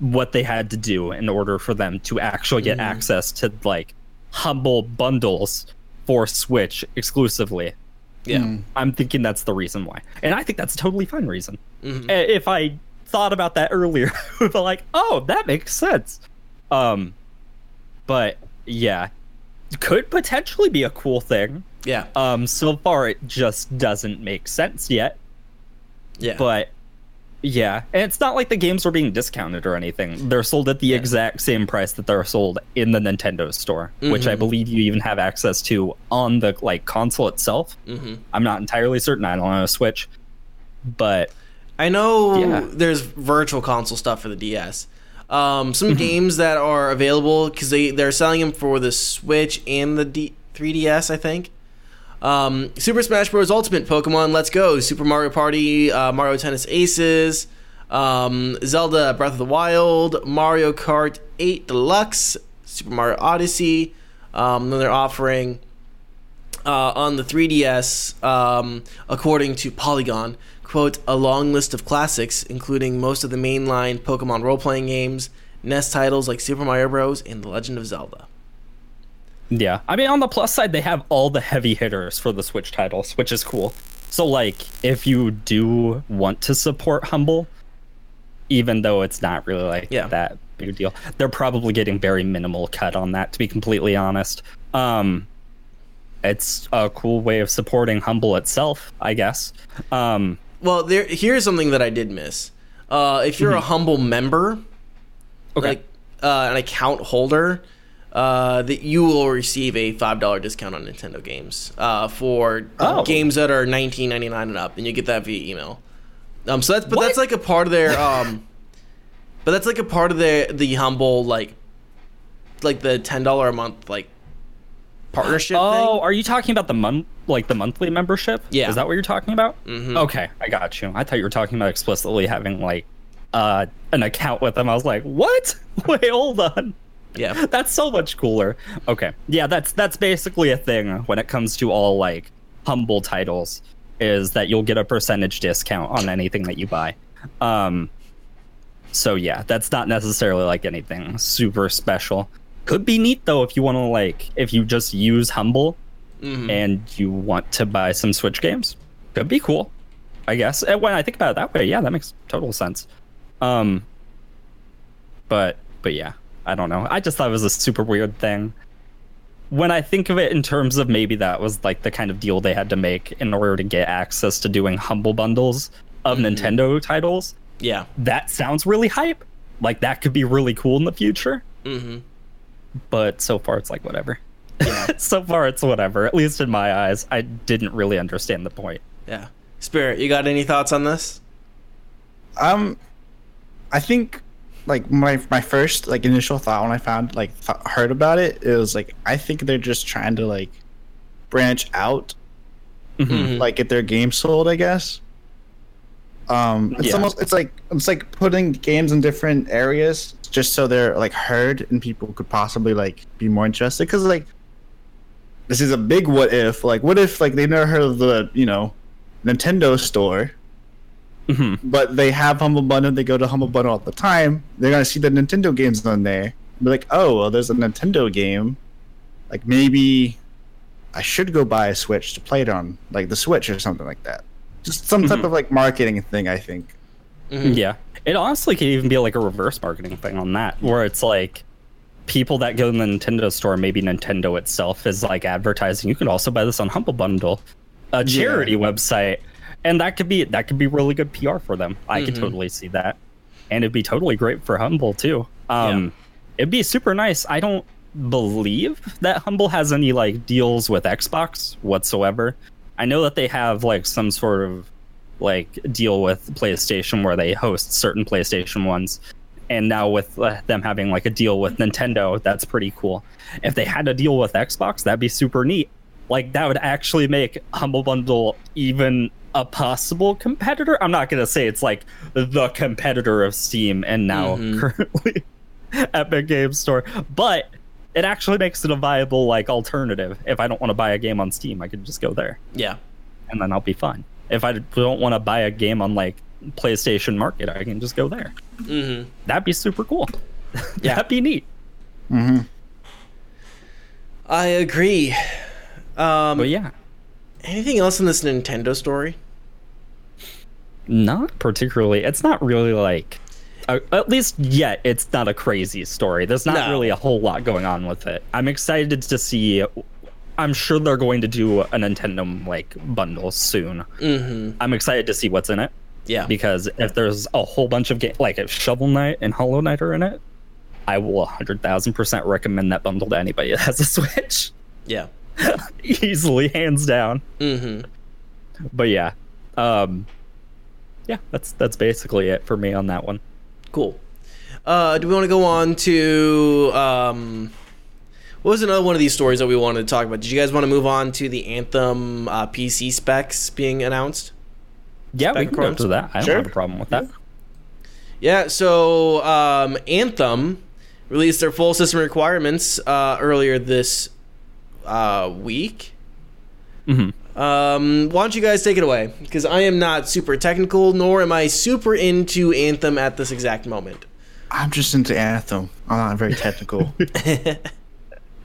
what they had to do in order for them to actually get access to like Humble Bundles for Switch exclusively, Yeah. I'm thinking that's the reason why. And I think that's a totally fine reason. Mhm. Uh, If I thought about that earlier, I would be like, oh, that makes sense. Um, but yeah, could potentially be a cool thing. Yeah. Um, so far it just doesn't make sense yet. Yeah. But yeah, and it's not like the games are being discounted or anything. They're sold at the exact same price that they're sold in the Nintendo store, which I Mhm. believe you even have access to on the like console itself. hmm I'm not entirely certain. I don't know Switch, but I know Yeah. there's virtual console stuff for the DS. Um, some games that are available because they they're selling them for the Switch and the D- 3DS, I think. Um, Super Smash Bros. Ultimate, Pokemon Let's Go, Super Mario Party, uh, Mario Tennis Aces, um, Zelda Breath of the Wild, Mario Kart 8 Deluxe, Super Mario Odyssey. Um, then they're offering uh, on the 3DS, um, according to Polygon, quote, a long list of classics, including most of the mainline Pokemon role playing games, NES titles like Super Mario Bros. and The Legend of Zelda. Yeah. I mean, on the plus side, they have all the heavy hitters for the Switch titles, which is cool. So, like, if you do want to support Humble, even though it's not really like Yeah. that big a deal, they're probably getting very minimal cut on that, to be completely honest. Um, it's a cool way of supporting Humble itself, I guess. Um, Well, there here's something that I did miss. Uh, if you're a humble member, okay. like uh, an account holder, uh, that you will receive a five dollar discount on Nintendo games uh, for Oh. games that are nineteen ninety nine and up, and you get that via email. Um, so that's but What? that's like a part of their um, but that's like a part of their the humble like like the ten dollar a month like partnership. Oh, thing. are you talking about the month, like the monthly membership? Yeah. Is that what you're talking about? Mhm. Okay, I got you. I thought you were talking about explicitly having like uh an account with them. I was like, what? Wait, hold on. Yeah, That's so much cooler. Okay, yeah, that's that's basically a thing when it comes to all like humble titles. Is that you'll get a percentage discount on anything that you buy. Um, so yeah, that's not necessarily like anything super special. Could be neat though if you want to like if you just use Humble Mhm. and you want to buy some Switch games. Could be cool, I guess. And when I think about it that way, yeah, that makes total sense. Um, but but yeah, I don't know. I just thought it was a super weird thing. When I think of it in terms of maybe that was like the kind of deal they had to make in order to get access to doing humble bundles of Nintendo titles, yeah. that sounds really hype. Like that could be really cool in the future. Mm-hmm. But so far, it's like whatever. so far, it's whatever. At least in my eyes, I didn't really understand the point. Yeah. Spirit, you got any thoughts on this? Um, I think like my my first like initial thought when I found like th- heard about it, it was like I think they're just trying to like branch out, Mhm. like get their game sold. I guess. Um, it's Yeah. almost it's like it's like putting games in different areas just so they're like heard and people could possibly like be more interested. Because like this is a big what if. Like what if like they've never heard of the you know Nintendo store hmm but they have Humble Bundle. They go to Humble Bundle all the time. They're gonna see the Nintendo games on there. Be like, oh, well, there's a Nintendo game. Like maybe I should go buy a Switch to play it on, like the Switch or something like that. Just some type Mhm. of like marketing thing. I think. Mhm. Yeah. It honestly could even be like a reverse marketing thing on that, where it's like people that go to the Nintendo store, maybe Nintendo itself is like advertising. You can also buy this on Humble Bundle, a charity website, and that could be that could be really good PR for them. I could Mhm. totally see that, and it'd be totally great for Humble too. Um, it'd be super nice. I don't believe that Humble has any like deals with Xbox whatsoever. I know that they have like some sort of like deal with PlayStation where they host certain PlayStation ones. And now with uh, them having like a deal with Nintendo, that's pretty cool. If they had a deal with Xbox, that'd be super neat. Like that would actually make Humble Bundle even a possible competitor. I'm not gonna say it's like the competitor of Steam and now Mhm. currently Epic Game Store, but it actually makes it a viable like alternative. If I don't want to buy a game on Steam, I can just go there Yeah. and then I'll be fine. If I don't want to buy a game on like PlayStation Market, I can just go there. Mm-hmm. That'd be super cool. Yeah. That'd be neat. Mm-hmm. I agree. Um, But yeah, anything else in this Nintendo story? Not particularly. It's not really like, uh, at least yet, it's not a crazy story. There's not No. really a whole lot going on with it. I'm excited to see. I'm sure they're going to do a Nintendo like bundle soon. Mm-hmm. I'm excited to see what's in it. Yeah. because if there's a whole bunch of games like if Shovel Knight and Hollow Knight are in it, I will 100,000% recommend that bundle to anybody that has a Switch. Yeah. Easily, hands down. Mm-hmm. But yeah. Um yeah, that's that's basically it for me on that one. Cool. Uh, do we want to go on to um, what was another one of these stories that we wanted to talk about? Did you guys want to move on to the Anthem uh, PC specs being announced? Yeah, we can go to that. I don't have a problem with that. Yeah, so um, Anthem released their full system requirements uh, earlier this uh, week. Mhm. Um, why don't you guys take it away? Because I am not super technical, nor am I super into Anthem at this exact moment. I'm just into Anthem. I'm not very technical.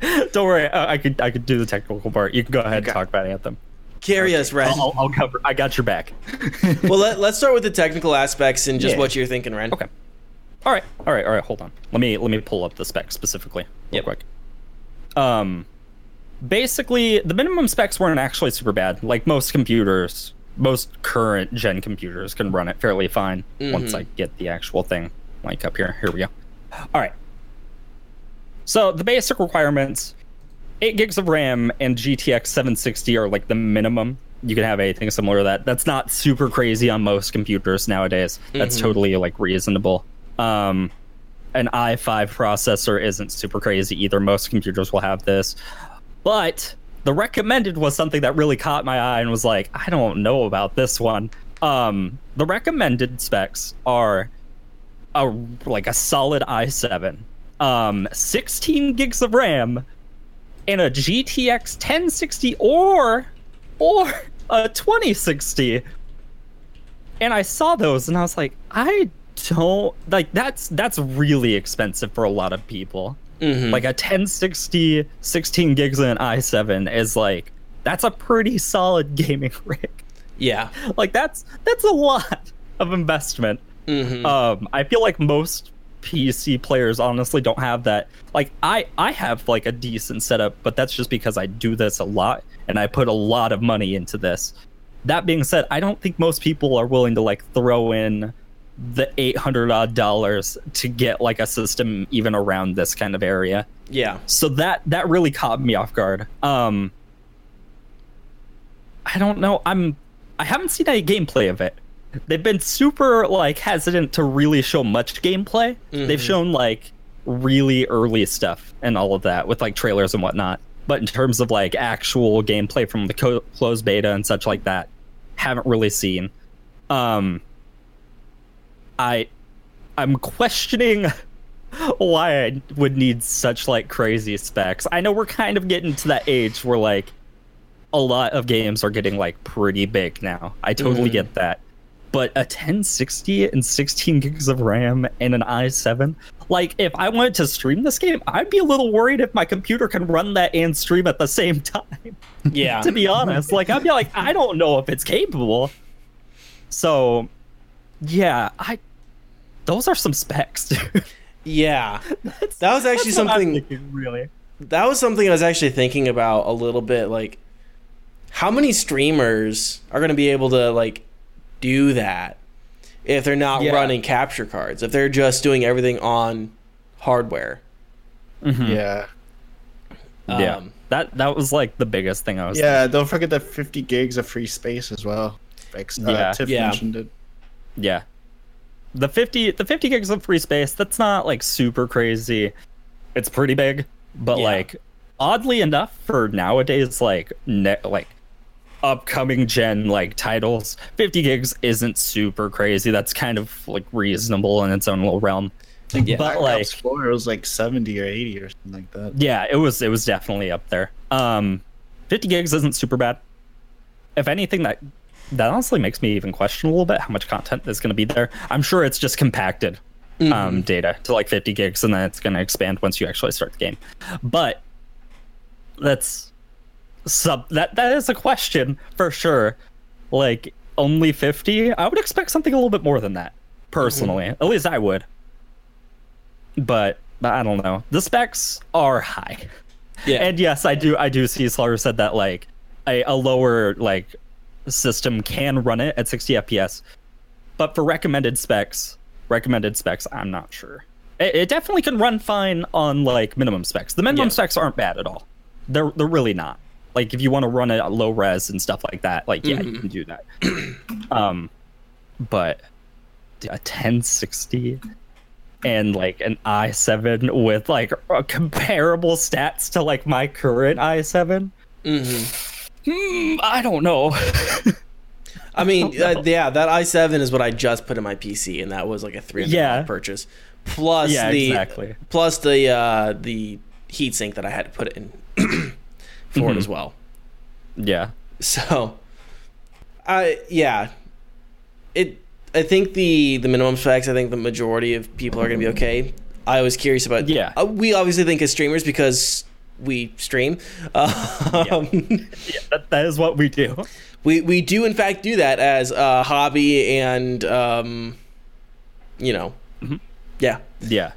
Don't worry, uh, I could I could do the technical part. You can go ahead and talk about Anthem. Carry us, Ren. I'll, I'll, I'll cover. I got your back. well, let, let's start with the technical aspects and just Yeah. what you're thinking, Ren. Okay. All right. All right. All right. Hold on. Let me let me pull up the specs specifically real Yep. quick. Um, basically, the minimum specs weren't actually super bad. Like most computers, most current gen computers can run it fairly fine once Mhm. I get the actual thing like up here. Here we go. All right. So the basic requirements: eight gigs of RAM and GTX 760 are like the minimum. You can have anything similar to that. That's not super crazy on most computers nowadays. That's Mhm. totally like reasonable. Um, an i5 processor isn't super crazy either. Most computers will have this, but the recommended was something that really caught my eye and was like, I don't know about this one. Um, the recommended specs are a like a solid i7, um, 16 gigs of RAM, and a GTX 1060 or or a 2060. And I saw those and I was like, I don't like that's that's really expensive for a lot of people. Mhm. Like a 1060 16 gigs in an i7 is like that's a pretty solid gaming rig. yeah. Like that's that's a lot of investment. hmm Um, I feel like most PC players honestly don't have that. Like I, I have like a decent setup, but that's just because I do this a lot and I put a lot of money into this. That being said, I don't think most people are willing to like throw in the eight hundred odd dollars to get like a system even around this kind of area. yeah. So that that really caught me off guard. Um, I don't know. I'm I haven't seen any gameplay of it. They've been super like hesitant to really show much gameplay. They've Mhm. shown like really early stuff and all of that with like trailers and whatnot. But in terms of like actual gameplay from the co- closed beta and such like that, haven't really seen. Um, I I'm questioning why I would need such like crazy specs. I know we're kind of getting to that age where like a lot of games are getting like pretty big now. I totally Mhm. get that. But a 1060 and 16 gigs of RAM and an i7, like if I wanted to stream this game, I'd be a little worried if my computer can run that and stream at the same time Yeah. to be honest. Like I'd be like, I don't know if it's capable. So, yeah, I. Those are some specs, dude. yeah. That's- That was actually that's what I'm something- thinking, really. That was something I was actually thinking about a little bit. Like, how many streamers are going to be able to like do that if they're not Yeah. running capture cards? If they're just doing everything on hardware? yeah. yeah, Um, that that was like the biggest thing I was. Yeah, don't forget the 50 gigs of free space as well. Like, uh, Yeah. Tiff Yeah. mentioned it. Yeah. The fifty the fifty gigs of free space. That's not like super crazy. It's pretty big, but Yeah. like oddly enough for nowadays, like ne- like upcoming gen like titles, fifty gigs isn't super crazy. That's kind of like reasonable in its own little realm. Yeah. but like Ops 4 was like 70 or 80 or something like that. Yeah, it was it was definitely up there. Um, 50 gigs isn't super bad. If anything, that that honestly makes me even question a little bit how much content is going to be there. I'm sure it's just compacted um, data to like 50 gigs, and then it's going to expand once you actually start the game. But that's sub that that is a question for sure. Like only 50, I would expect something a little bit more than that. Personally, at least I would. But but I don't know. The specs are high. yeah. And yes, I do I do see Slaughter said that like a, a lower like system can run it at 60 FPS. But for recommended specs, recommended specs, I'm not sure. It, it definitely can run fine on like minimum specs. The minimum Yeah. specs aren't bad at all. They're they're really not. Like if you want to run it at low res and stuff like that, like yeah, you Mhm. can do that. um but a 1060 and like an i7 with like comparable stats to like my current i7 Mm-hmm. Hmm, i don't know I mean, uh, yeah, that i7 is what I just put in my PC, and that was like a three hundred Yeah. purchase, plus yeah the exactly plus the uh, the heatsink that I had to put in for Mm-hmm. it as well. yeah So, I yeah, it. I think the the minimum specs. I think the majority of people are going to be okay. I was curious about. Yeah. uh, we obviously think as streamers because we stream. Um, yeah that, that is what we do we we do in fact do that as a hobby and um, you know, Mm-hmm. yeah, Yeah.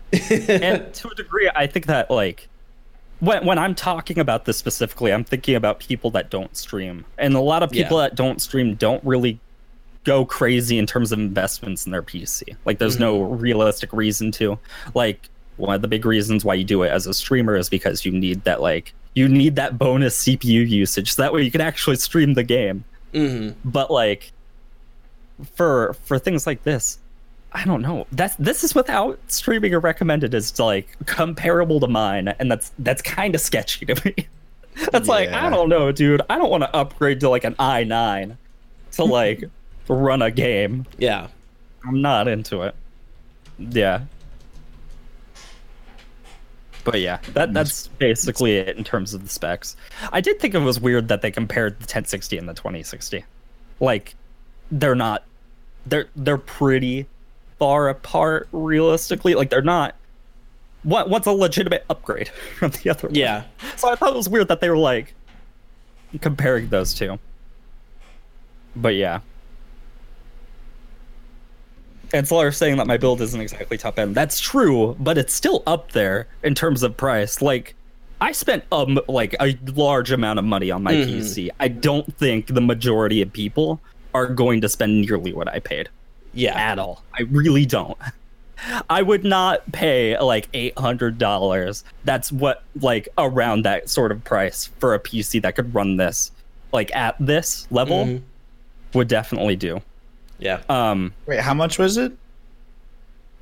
and to a degree, I think that like when when I'm talking about this specifically, I'm thinking about people that don't stream. And a lot of people Yeah. that don't stream don't really go crazy in terms of investments in their PC. Like there's no realistic reason to. Like one of the big reasons why you do it as a streamer is because you need that like you need that bonus CPU usage. So that way you can actually stream the game. Hmm but like for for things like this i don't know. That's this is without streaming or recommended is like comparable to mine and that's that's kind of sketchy to me. That's like i don't know dude. I don't want to upgrade to like an i9 to like run a game. Yeah, i'm not into it. Yeah but yeah that that's basically it in terms of the specs. I did think it was weird that they compared the 1060 and the 2060 like they're not they're they're pretty far apart realistically. Like they're not what what's a legitimate upgrade from the other one? yeah, so i thought it was weird that they were like comparing those two. But yeah and Slayer saying that my build isn't exactly top end. That's true, but it's still up there in terms of price. Like, I spent um like a large amount of money on my Mhm. PC. I don't think the majority of people are going to spend nearly what I paid yeah, at all. I really don't. I would not pay like eight hundred dollars. That's what like around that sort of price for a PC that could run this, like at this level, Mhm. would definitely do. Yeah. Um, Wait, how much was it?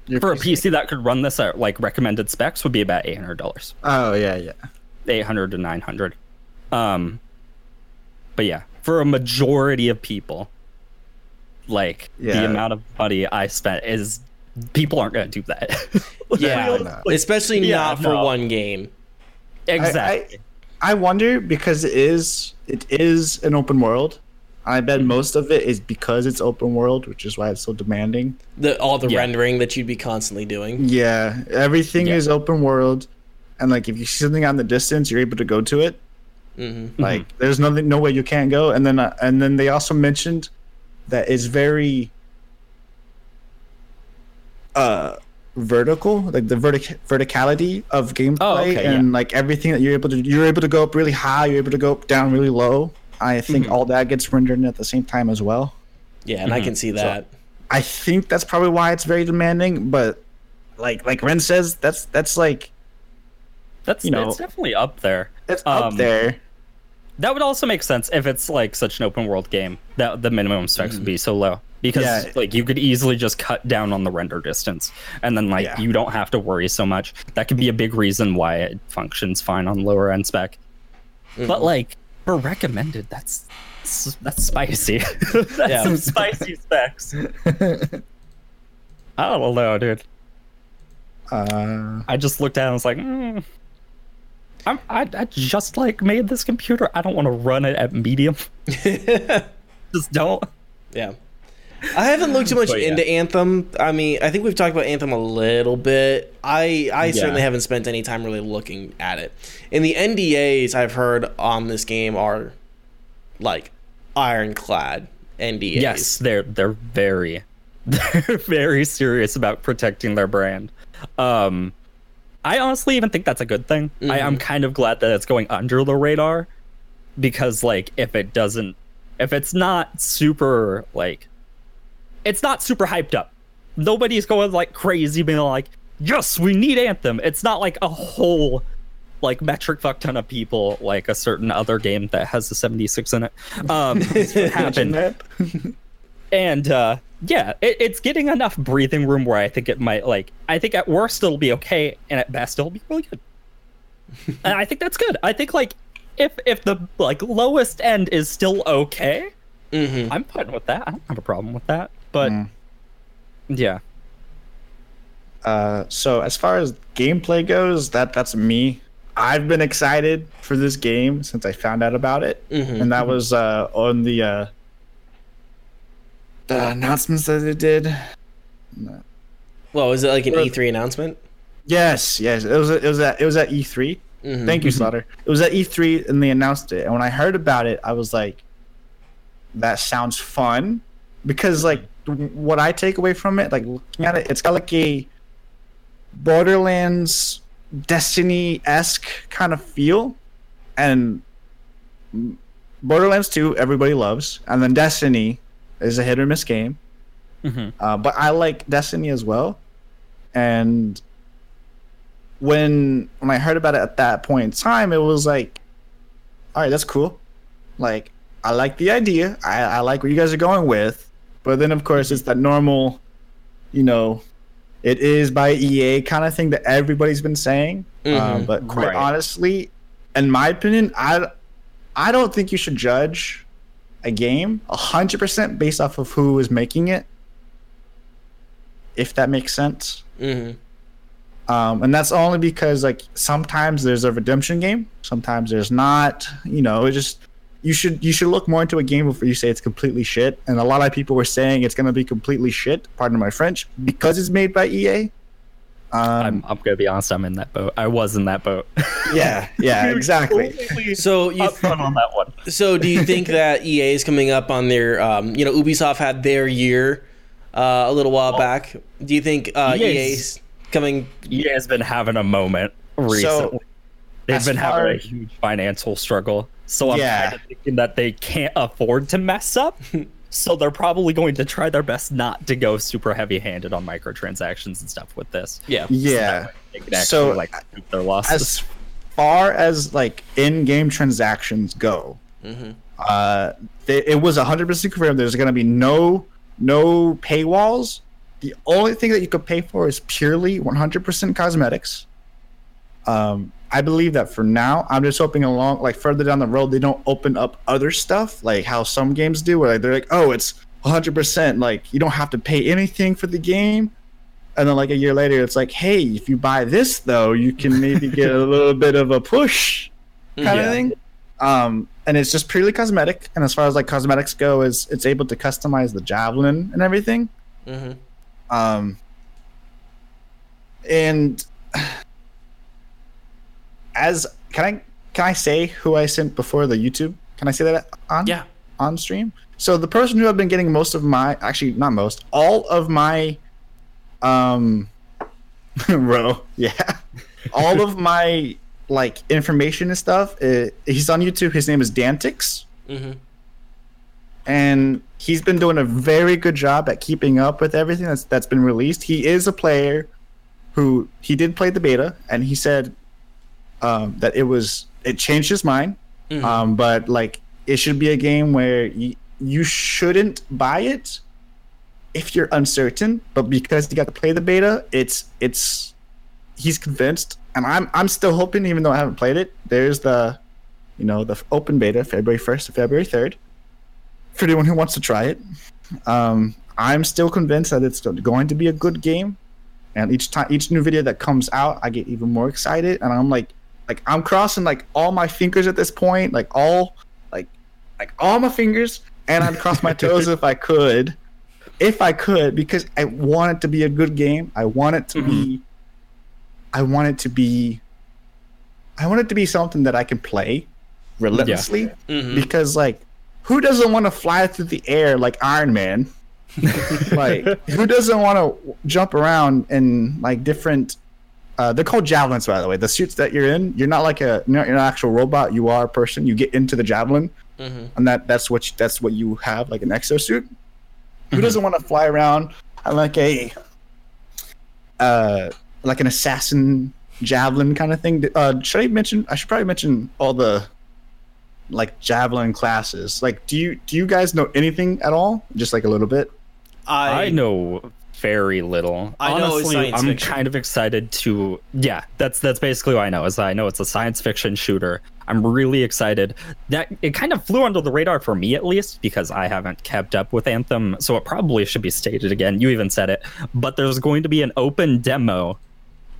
Your for a PC that could run this at like recommended specs would be about eight hundred dollars, Oh yeah, yeah. eight hundred to nine hundred. Um, but yeah, for a majority of people, like the amount of money I spent is people aren't going to do that. Yeah, Realistically. especially Yeah, not for no. one game. exactly. I wonder because it is it is an open world. I bet Mm-hmm. most of it is because it's open world, which is why it's so demanding. The all the Yeah. rendering that you'd be constantly doing. Yeah, everything Yeah. is open world, and like if you see something on the distance, you're able to go to it. hmm Like there's nothing, no way you can't go. And then uh, and then they also mentioned that it's very uh vertical, like the vertic verticality of gameplay Oh, okay, and like everything that you're able to you're able to go up really high, you're able to go down really low. I think Mm-hmm. all that gets rendered at the same time as well. Yeah, and I can see that. I think that's probably why it's very demanding, but like like Ren says, that's that's like That's you know- it's definitely up there. it's up Um, there. That would also make sense if it's like such an open world game that the minimum specs would be so low because Yeah. like you could easily just cut down on the render distance and then like Yeah. you don't have to worry so much. That could be a big reason why it functions fine on lower end spec. But like for recommended, that's that's spicy. that's Yeah. some spicy specs. I don't know, dude. Uh, I just looked at it and was like, mm, I'm, I, I just like made this computer. I don't want to run it at medium. just don't. Yeah. I haven't looked too much But, yeah. into Anthem. I mean, I think we've talked about Anthem a little bit. I I certainly haven't spent any time really looking at it. And the NDAs I've heard on this game are like ironclad NDAs. Yes, they're they're very they're very serious about protecting their brand. Um, I honestly even think that's a good thing. I, I'm kind of glad that it's going under the radar because like if it doesn't if it's not super like it's not super hyped up. Nobody's going like crazy being like, yes, we need Anthem. It's not like a whole like metric fuck ton of people like a certain other game that has the 76 in it. Um happened. and uh, yeah, it, it's getting enough breathing room where I think it might like. I think at worst it'll be okay, and at best it'll be really good. and I think that's good. I think like if if the like lowest end is still okay, Mm-hmm. I'm fine with that. I don't have a problem with that. But Mm. yeah, Uh, so as far as gameplay goes, that that's me. I've been excited for this game since I found out about it, Mhm. and that was uh, on the uh, the announcements that they did. Well, was it like an E3 announcement? Yes, yes, it was it was at it was at E3. Mhm. Thank you, Slaughter. It was at E3 and they announced it. And when I heard about it, I was like, that sounds fun. Because, like, what I take away from it, like, looking at it, it's got like a Borderlands Destiny esque kind of feel. And Borderlands 2, everybody loves. And then Destiny is a hit or miss game. Mhm. Uh, but I like Destiny as well. And when when I heard about it at that point in time, it was like, all right, that's cool. Like, I like the idea. I, I like what you guys are going with. But then, of course, it's that normal, you know, it is by EA kind of thing that everybody's been saying. Um, Mhm. but quite Right. honestly, in my opinion, I I don't think you should judge a game hundred percent based off of who is making it. If that makes sense. Mhm. Um, and that's only because like sometimes there's a redemption game, sometimes there's not. You know, it just you should you should look more into a game before you say it's completely shit. And a lot of people were saying it's gonna be completely shit. Pardon my French, because it's made by EA. Um, I'm I'm gonna be honest. I'm in that boat. I was in that boat. yeah, yeah, exactly. So you upfront on that one. so do you think that EA is coming up on their um, you know Ubisoft had their year uh, a little while back? Do you think uh, EA's EA's coming? EA has been having a moment recently. They've as been having a huge financial struggle. So I'm Yeah. kind of thinking that they can't afford to mess up. so they're probably going to try their best not to go super heavy handed on microtransactions and stuff with this. Yeah. Yeah. They can actually So, like recoup their losses. as far as like in-game transactions go, uh, th- it was 100% confirmed. There's going to be no no paywalls. The only thing that you could pay for is purely 100% cosmetics. Um, I believe that for now, I'm just hoping along, like further down the road, they don't open up other stuff like how some games do, where they're like, oh, it's 100%, like you don't have to pay anything for the game. And then like a year later, it's like, hey, if you buy this though, you can maybe get a little bit of a push kind Yeah. of thing. Um, and it's just purely cosmetic. And as far as like cosmetics go, is it's able to customize the javelin and everything. Mhm. Um, and as can I can I say who I sent before the YouTube? Can I say that on Yeah. on stream? So the person who I've been getting most of my actually not most all of my um bro yeah all of my like information and stuff uh, he's on YouTube his name is Dantix Mhm. and he's been doing a very good job at keeping up with everything that's that's been released. He is a player who he did play the beta, and he said um, that it was it changed his mind. Um, but like it should be a game where you you shouldn't buy it if you're uncertain. But because you got to play the beta, it's it's he's convinced, and I'm I'm still hoping, even though I haven't played it. There's the you know the open beta, February first to February third for anyone who wants to try it. Um, I'm still convinced that it's going to be a good game, and each time, each new video that comes out, I get even more excited, and I'm like, like I'm crossing like all my fingers at this point, like all, like, like all my fingers, and I'd cross my toes if I could, if I could, because I want it to be a good game. I want it to be, I want it to be, I want it to be something that I can play relentlessly, Mhm. because like who doesn't want to fly through the air like Iron Man? like who doesn't want to jump around in like different uh, they're called javelins by the way the suits that you're in you're not like a you're not, you're not an actual robot you are a person you get into the javelin Mhm. and that that's what you, that's what you have like an exosuit who doesn't want to fly around on like a uh like an assassin javelin kind of thing uh should i mention i should probably mention all the like javelin classes. Like, do you do you guys know anything at all? Just like a little bit. I, I, know very little. I Honestly, I'm fiction. kind of excited to. Yeah, that's that's basically what I know. Is I know it's a science fiction shooter. I'm really excited. That it kind of flew under the radar for me at least because I haven't kept up with Anthem, so it probably should be stated again. You even said it, but there's going to be an open demo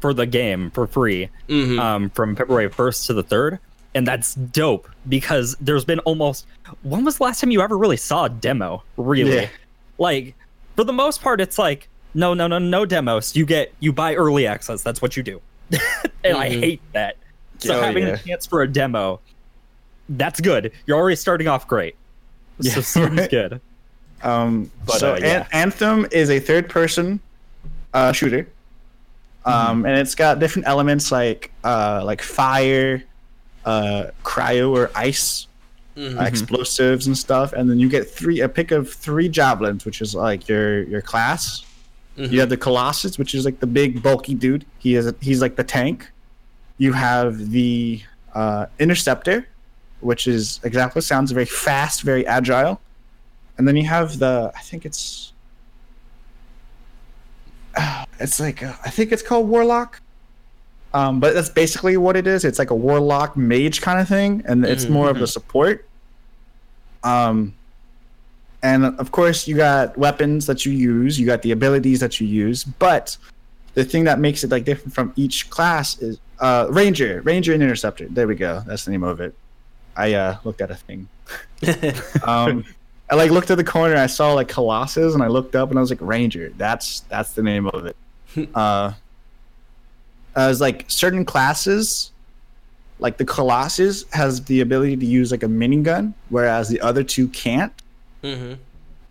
for the game for free Mhm. um, from February 1st to the 3rd. And that's dope because there's been almost. When was the last time you ever really saw a demo? Really? Yeah. Like, for the most part, it's like, no, no, no, no demos. You get, you buy early access. That's what you do. and I Mhm. hate that. So Oh, having yeah. a chance for a demo, that's good. You're already starting off great. Yeah, so seems right. good. Um, But, so uh, yeah. An- Anthem is a third-person uh, shooter, um, and it's got different elements like uh, like fire, uh, cryo or ice, Mhm. uh, explosives and stuff, and then you get three a pick of three javelins, which is like your your class. You have the Colossus, which is like the big bulky dude. He is he's like the tank. You have the uh, Interceptor, which is exactly what sounds very fast, very agile. And then you have the I think it's uh, it's like uh, I think it's called Warlock. Um, but that's basically what it is. It's like a warlock mage kind of thing, and it's Mhm. more of the support. Um, and of course, you got weapons that you use, you got the abilities that you use, but the thing that makes it like different from each class is uh, Ranger, Ranger and Interceptor. There we go. That's the name of it. I uh, looked at a thing. Um, I like looked at the corner. I saw like Colossus, and I looked up, and I was like Ranger. That's that's the name of it. uh, I was like certain classes, like the Colossus has the ability to use like a minigun, whereas the other two can't. Mhm.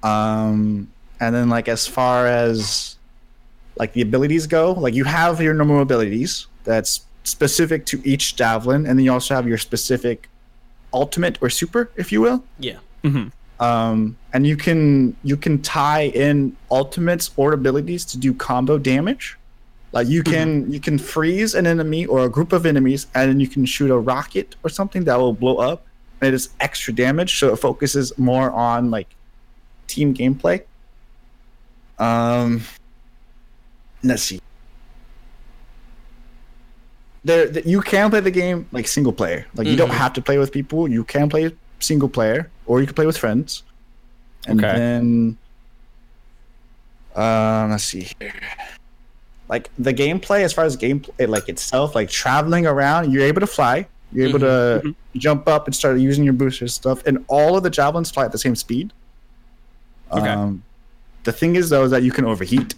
Um, and then like as far as like the abilities go, like you have your normal abilities that's specific to each javelin, and then you also have your specific ultimate or super, if you will. Yeah. hmm Um, and you can you can tie in ultimates or abilities to do combo damage. Like you can you can freeze an enemy or a group of enemies, and then you can shoot a rocket or something that will blow up, and it is extra damage. So it focuses more on like team gameplay. Um, let's see. There, th- you can play the game like single player. Like you don't Mhm. have to play with people. You can play single player, or you can play with friends. And Okay. then, um, let's see here. Like the gameplay, as far as gameplay, like itself, like traveling around, you're able to fly. You're able to jump up and start using your boosters stuff, and all of the javelins fly at the same speed. Okay. Um, the thing is though is that you can overheat.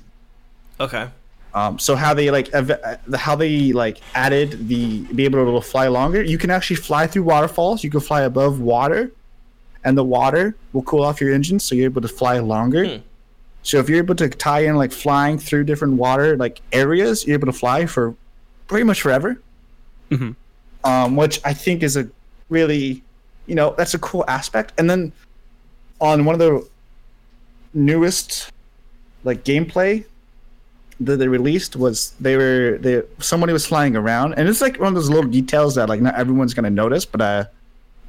Okay. Um, so how they like ev- how they like added the be able to fly longer. You can actually fly through waterfalls. You can fly above water, and the water will cool off your engine, so you're able to fly longer. Hmm. So if you're able to tie in like flying through different water like areas, you're able to fly for pretty much forever. Mhm. Um, which I think is a really, you know, that's a cool aspect. And then on one of the newest like gameplay that they released was they were they somebody was flying around. And it's like one of those little details that like not everyone's gonna notice but uh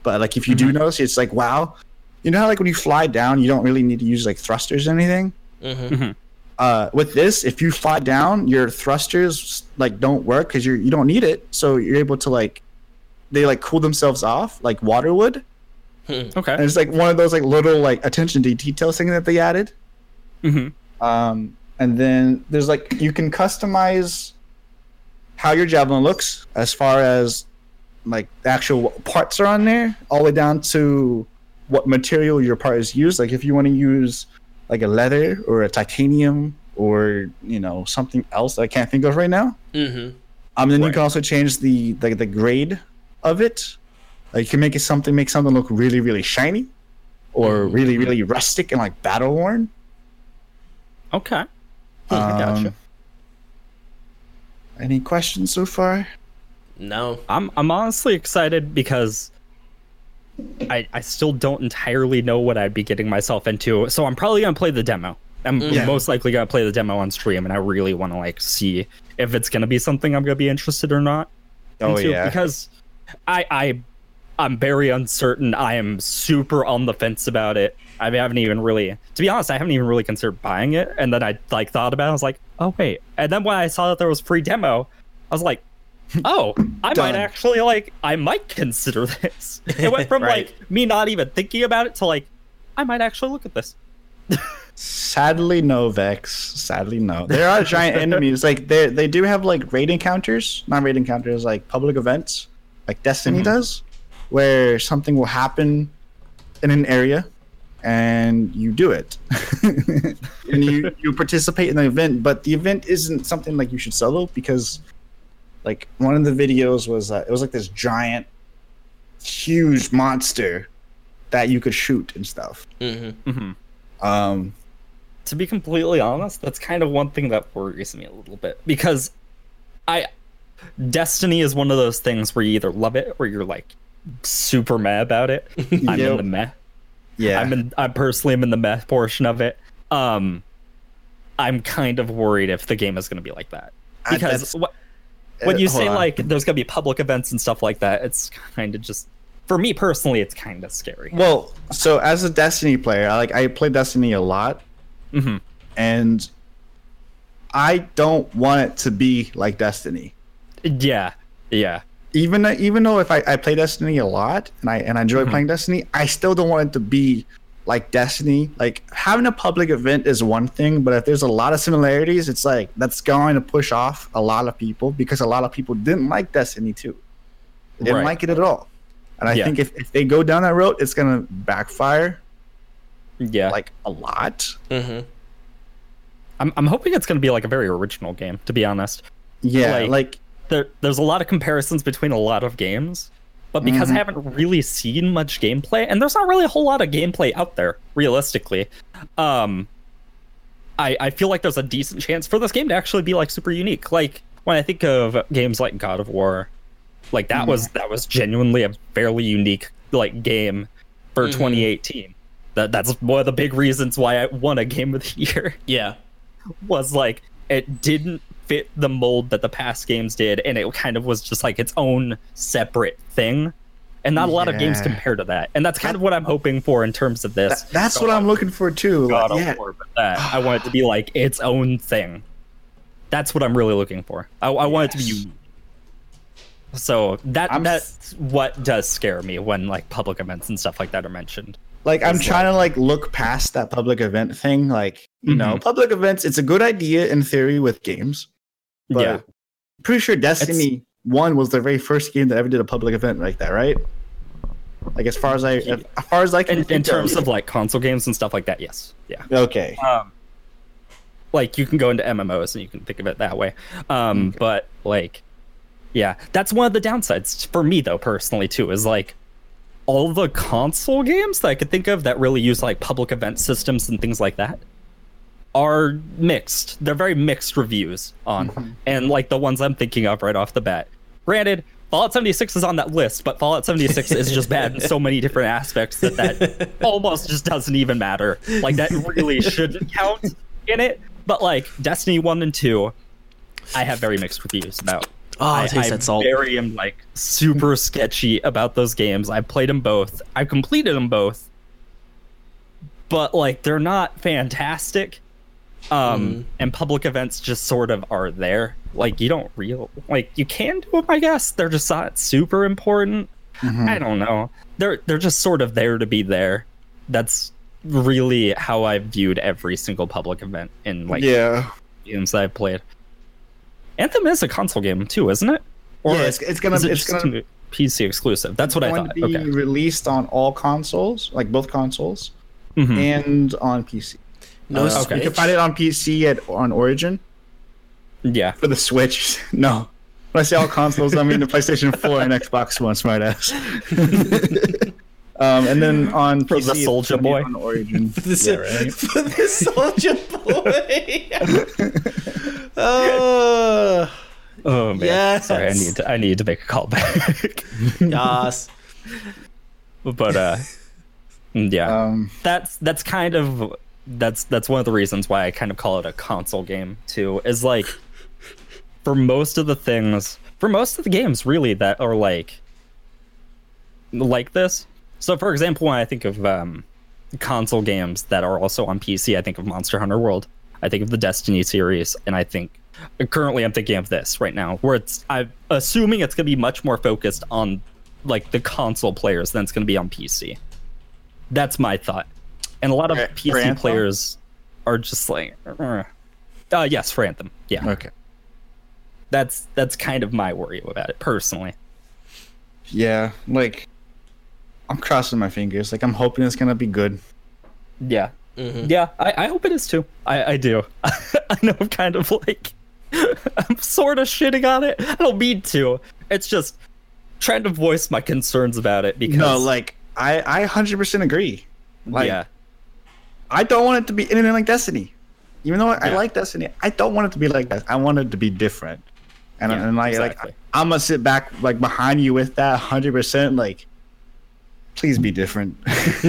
but like if you do notice it's like wow. You know how like when you fly down you don't really need to use like thrusters or anything? Mhm. uh with this if you fly down your thrusters like don't work because you're you don't need it. So you're able to like they like cool themselves off like water would and Okay. it's like one of those like little like attention to detail thing that they added hmm um, and then there's like you can customize how your javelin looks as far as like the actual parts are on there, all the way down to what material your part is used. Like if you want to use like a leather or a titanium or you know something else that I can't think of right now. Mhm. Um, then you can also change the, the the grade of it. Like you can make it something make something look really really shiny, or really really rustic and like battle worn. Okay. I gotcha. Um, Any questions so far? No. I'm I'm honestly excited because I I still don't entirely know what I'd be getting myself into. So I'm probably gonna play the demo. I'm Yeah. most likely gonna play the demo on stream, and I really want to like see if it's gonna be something I'm gonna be interested or not. Oh into, yeah. because I I I'm very uncertain. I am super on the fence about it. I haven't even really, to be honest, I haven't even really considered buying it. And then I like thought about it. I was like, oh wait. And then when I saw that there was free demo, I was like, oh, I might actually like, I might consider this. It went from Right. like me not even thinking about it to like, I might actually look at this. Sadly, no, Vex. Sadly, no. There are giant enemies. Like they they do have like raid encounters, not raid encounters, like public events, like Destiny does, where something will happen in an area, and you do it, and you you participate in the event. But the event isn't something like you should solo because, like one of the videos was uh, it was like this giant, huge monster that you could shoot and stuff. Mm-hmm. Um, to be completely honest, that's kind of one thing that worries me a little bit because I Destiny is one of those things where you either love it or you're like super meh about it. I'm in the meh. yeah, I'm in I personally am in the meh portion of it. Um I'm kind of worried if the game is going to be like that. Uh, Because that's- what, when uh, you hold say on. like there's going to be public events and stuff like that, it's kind of just for me personally it's kind of scary. Well, so as a Destiny player, I like I play Destiny a lot, Mhm. and I don't want it to be like Destiny. Yeah. Yeah. Even even though if I, I play Destiny a lot and I and I enjoy playing Destiny, I still don't want it to be like Destiny. Like having a public event is one thing, but if there's a lot of similarities, it's like that's going to push off a lot of people because a lot of people didn't like Destiny too. They didn't Right. like it at all. And I Yeah. think if, if they go down that road, it's gonna backfire Yeah. like a lot. Mm-hmm. I'm I'm hoping it's going to be like a very original game to be honest. Yeah, Like- like, there, there's a lot of comparisons between a lot of games, but because I mm-hmm. haven't really seen much gameplay, and there's not really a whole lot of gameplay out there, realistically, um, I, I feel like there's a decent chance for this game to actually be like super unique. Like when I think of games like God of War, like that was mm-hmm. that was genuinely a fairly unique like game for mm-hmm. 2018. That that's one of the big reasons why I won a game of the year Yeah. was like it didn't fit the mold that the past games did and it kind of was just like its own separate thing. And not a lot of games compare to that. And that's kind of what i'm hoping for in terms of this. That- that's what I'm looking for too. God Like, yeah, War, that. I want it to be like its own thing. That's what i'm really looking for. I, I want it to be unique. So that I'm that's what does scare me when like public events and stuff like that are mentioned. Like I'm It's trying to like look past that public event thing. Like you know, Mhm. public events. It's a good idea in theory with games, but yeah. pretty sure Destiny One was the very first game that ever did a public event like that, right? Like as far as I, as far as I can, in, in terms of like console games and stuff like that yes. Yeah. Okay, um like you can go into mmos and you can think of it that way. Um but like yeah. That's one of the downsides for me though personally too is like all the console games that i could think of that really use like public event systems and things like that are mixed they're very mixed reviews on mm-hmm. and like the ones i'm thinking of right off the bat granted fallout 76 is on that list but fallout 76 is just bad in so many different aspects that that almost just doesn't even matter like that really shouldn't count in it but like destiny 1 and 2 i have very mixed reviews about Oh, I, taste I that salt. very am like super sketchy about those games. I've played them both. I've completed them both. But like they're not fantastic. Um Mhm. and public events just sort of are there. Like you don't real like you can do them, I guess. They're just not super important. Mhm. I don't know. They're they're just sort of there to be there. That's really how i've viewed every single public event in like yeah, games I've played. Anthem is a console game too, isn't it? yeah, it's, it's gonna it it's gonna PC exclusive? That's what I thought. to be Okay. released on all consoles, like both consoles, Mhm. and on PC. No Uh, Switch. You can find it on PC at on Origin Yeah. for the Switch. No, when I say all consoles, I mean the PlayStation 4 and Xbox One, smartass. um, and then on For the PC, it's Soulja Boy. on Origin. For the, yeah, right. for the soldier boy. oh, Oh man. Yes. Sorry, I need to I need to make a call back. yes. but uh yeah. Um, that's that's kind of that's that's one of the reasons why I kind of call it a console game too. Is like for most of the things, for most of the games really that are like like this. So, for example, when I think of um, console games that are also on PC, I think of Monster Hunter World. I think of the Destiny series, and I think currently I'm thinking of this right now, where it's I'm assuming it's to be much more focused on like the console players than it's to be on PC. That's my thought, and a lot of For- for PC Anthem? players are just like, uh, uh, yes, for Anthem, yeah. Okay. That's that's kind of my worry about it personally. Yeah, like I'm crossing my fingers. Like I'm hoping it's gonna be good. Yeah. Yeah, I, I hope it is too. I, I do. I know I'm kind of like I'm sort of shitting on it. I don't mean to. It's just trying to voice my concerns about it because No, like I I 100% agree. Like yeah, I don't want it to be anything like Destiny. Even though I, I like Destiny, I don't want it to be like that. I want it to be different. And, Yeah, and like exactly. like I'm gonna sit back like behind you with that 100%. Like, please be different. just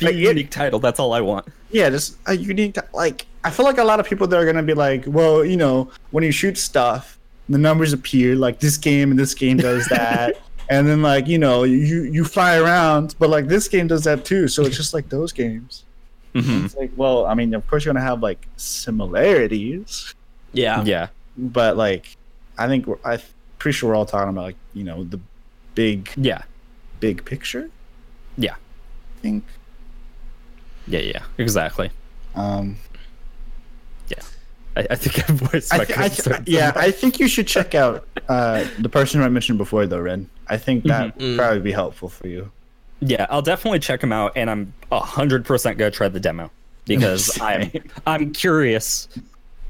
be like, a it- unique title. That's all I want. yeah, just a unique. Like, I feel like a lot of people that are gonna be like, well, you know, when you shoot stuff, the numbers appear. Like this game and this game does that. And then, like you know, you you fly around, but like this game does that too. So it's just like those games. Mhm. It's like, well, I mean, of course you're gonna have like similarities, Yeah. Yeah, but like, I think we're, I'm pretty sure we're all talking about like you know the big yeah, big picture. yeah, I think. yeah, yeah. Exactly. Um, I, I think I've voiced my I th- I th- concerns. yeah, I think you should check out uh, the person who I mentioned before, though, Ren. I think that Mhm. would probably be helpful for you. Yeah, I'll definitely check them out, and I'm hundred percent gonna try the demo because I'm I'm curious.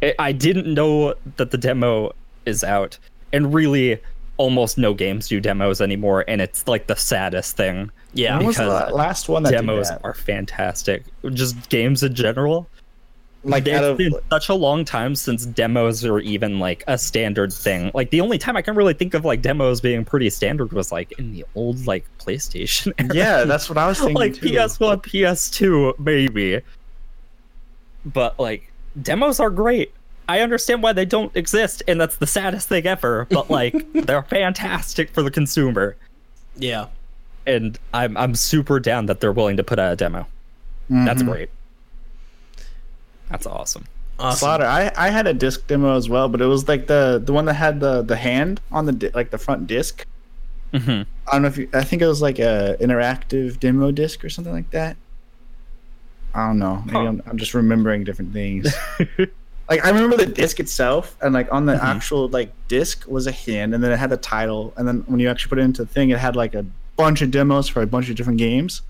I- I didn't know that the demo is out, and really, almost no games do demos anymore, and it's like the saddest thing. Yeah. When was the last one that did Demos that? are fantastic. Just games in general. Like it's out of been such a long time since demos are even like a standard thing. Like the only time I can really think of like demos being pretty standard was like in the old like PlayStation era. yeah, that's what I was thinking. like too. PS1, PS2, maybe. But like demos are great. I understand why they don't exist, and that's the saddest thing ever. But like they're fantastic for the consumer, Yeah. and I'm I'm super down that they're willing to put out a demo. That's Mhm. great. That's awesome. Awesome. Slaughter. I, I had a disc demo as well, but it was like the the one that had the the hand on the di- like the front disc. hmm I don't know if you, I think it was like a interactive demo disc or something like that. I don't know. Maybe Huh. I'm, I'm just remembering different things. like I remember the disc itself, and like on the Mhm. actual like disc was a hand, and then it had the title, and then when you actually put it into the thing, it had like a bunch of demos for a bunch of different games.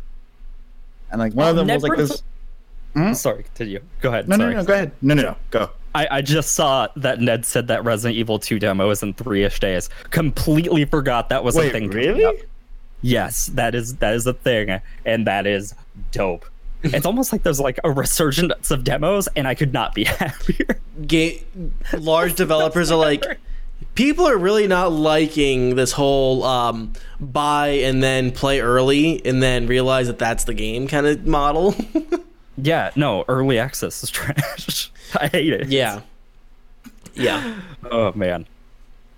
And like one Oh, of them was like Netflix- this. Hmm? Sorry, continue. Go ahead. No, no, sorry. no, go ahead. No, no, no, go. I, I just saw that Ned said that Resident Evil 2 demo is in three ish days. Completely forgot that was a thing. coming really? Yes, that is that is a thing, and that is dope. it's almost like there's like a resurgence of demos, and I could not be happier. Ga- large developers are like, people are really not liking this whole um, buy and then play early and then realize that that's the game kind of model. Yeah, no, early access is trash. I hate it. yeah. Yeah. Oh man,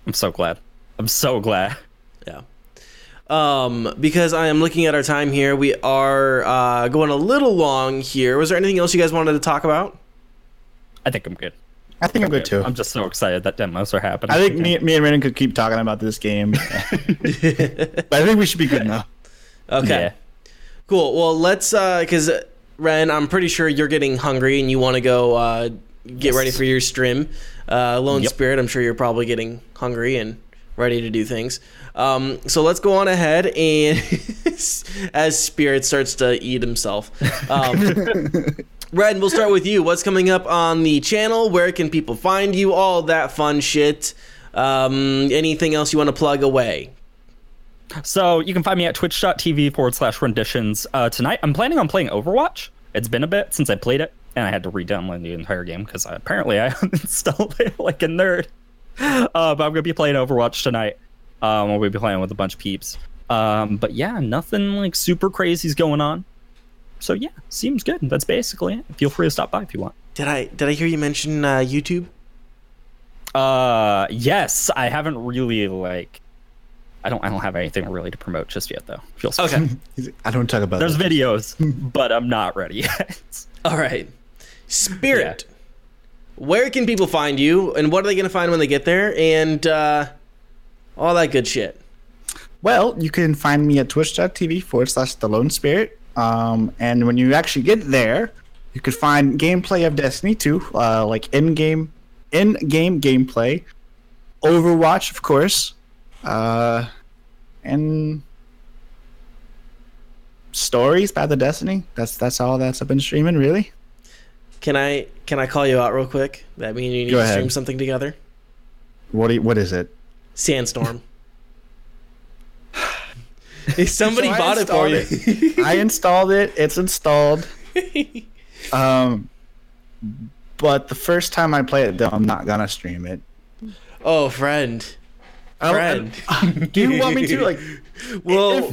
I'm so glad. I'm so glad. Yeah. Um, because I am looking at our time here, we are uh, going a little long here. Was there anything else you guys wanted to talk about? I think I'm good. I think I'm good too. I'm just so excited that demos are happening. I think me, me and Renan could keep talking about this game, but I think we should be good now. Okay. Yeah. Cool. Well, let's uh cuz Ren, I'm pretty sure you're getting hungry and you want to go uh get Yes. ready for your stream. Uh Lone Yep. Spirit, I'm sure you're probably getting hungry and ready to do things. Um so let's go on ahead and as Spirit starts to eat himself. Um Red, we'll start with you. What's coming up on the channel? Where can people find you? All that fun shit. Um, anything else you want to plug away? So you can find me at twitch.tv forward slash renditions. Uh, tonight, I'm planning on playing Overwatch. It's been a bit since I played it, and I had to re-download the entire game because apparently I uninstalled it like a nerd. Uh, but I'm gonna be playing Overwatch tonight. Um, we'll be playing with a bunch of peeps. Um, but yeah, nothing like super crazy's going on. So yeah, seems good. That's basically it. Feel free to stop by if you want. Did I did I hear you mention uh, YouTube? Uh, yes, I haven't really like. I don't I don't have anything really to promote just yet though. Feels Okay. I don't talk about that. There's that. videos, but I'm not ready yet. All right. Spirit. Where can people find you, and what are they going to find when they get there, and uh, all that good shit? Well, you can find me at twitch.tv forward slash the lone spirit. Um, and when you actually get there, you could find gameplay of Destiny 2, uh, like in game, in game gameplay, Overwatch, of course, uh, and stories by the Destiny. That's that's all that's I've been streaming, really. Can I can I call you out real quick? That mean you need Go to ahead. stream something together? What do you, what is it? Sandstorm. Somebody So bought it for installed you. I installed it. It's installed. Um, but the first time I play it, though, I'm not gonna stream it. oh, friend. I don't- Friend. Do you want me to like? Well,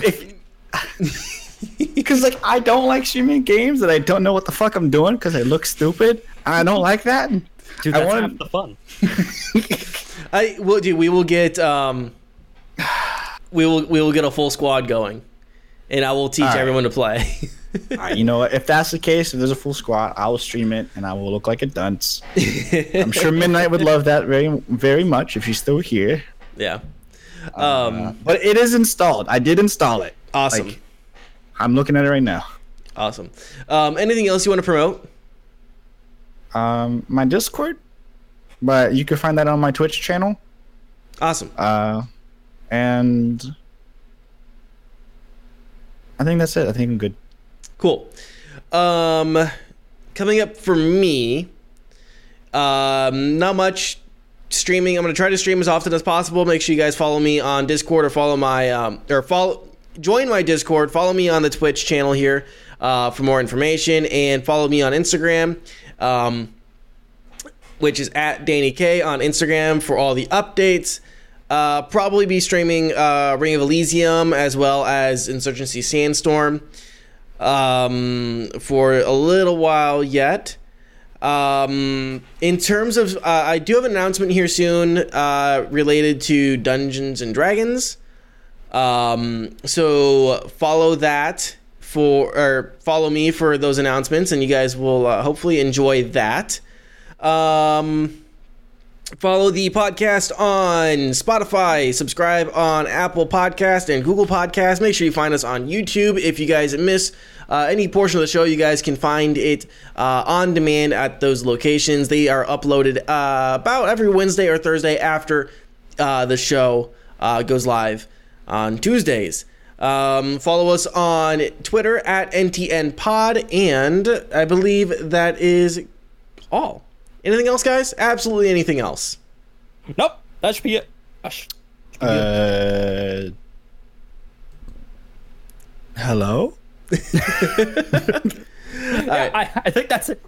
Because like I don't like streaming games that I don't know what the fuck I'm doing because I look stupid. I don't like that. Dude, I that's wanna- half the fun. I will do. We will get um, we will we will get a full squad going, and I will teach All right. everyone to play. Alright, you know what? If that's the case, if there's a full squad, I will stream it and I will look like a dunce. I'm sure Midnight would love that very very much if she's still here. Yeah. Um. Uh, but it is installed. I did install it. awesome. like- I'm looking at it right now. awesome. Um. Anything else you want to promote? Um, my Discord, but you can find that on my Twitch channel. Awesome. Uh, and I think that's it. I think I'm good. Cool. Um, coming up for me, um, not much streaming. I'm gonna try to stream as often as possible. Make sure you guys follow me on Discord or follow my um, or follow join my Discord. Follow me on the Twitch channel here uh, for more information, and follow me on Instagram. Um, which is at Danny K on Instagram for all the updates. Uh, probably be streaming uh, Ring of Elysium as well as Insurgency Sandstorm um, for a little while yet. Um, in terms of, uh, I do have an announcement here soon uh, related to Dungeons and Dragons. Um, so follow that for, or follow me for those announcements, and you guys will uh, hopefully enjoy that. Um, follow the podcast on Spotify, subscribe on Apple Podcast and Google Podcast. Make sure you find us on YouTube. If you guys miss uh, any portion of the show, you guys can find it uh, on demand at those locations. They are uploaded uh, about every Wednesday or Thursday after uh, the show uh, goes live on Tuesdays. Um, follow us on Twitter at NTN Pod, and I believe that is all. Anything else, guys? Absolutely anything else. Nope, that should be it. That should- Uh, hello. I, I think that's it.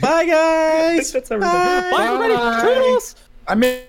Bye, guys. That's everything. Bye. Bye, everybody. Bye. Toodles. I mean.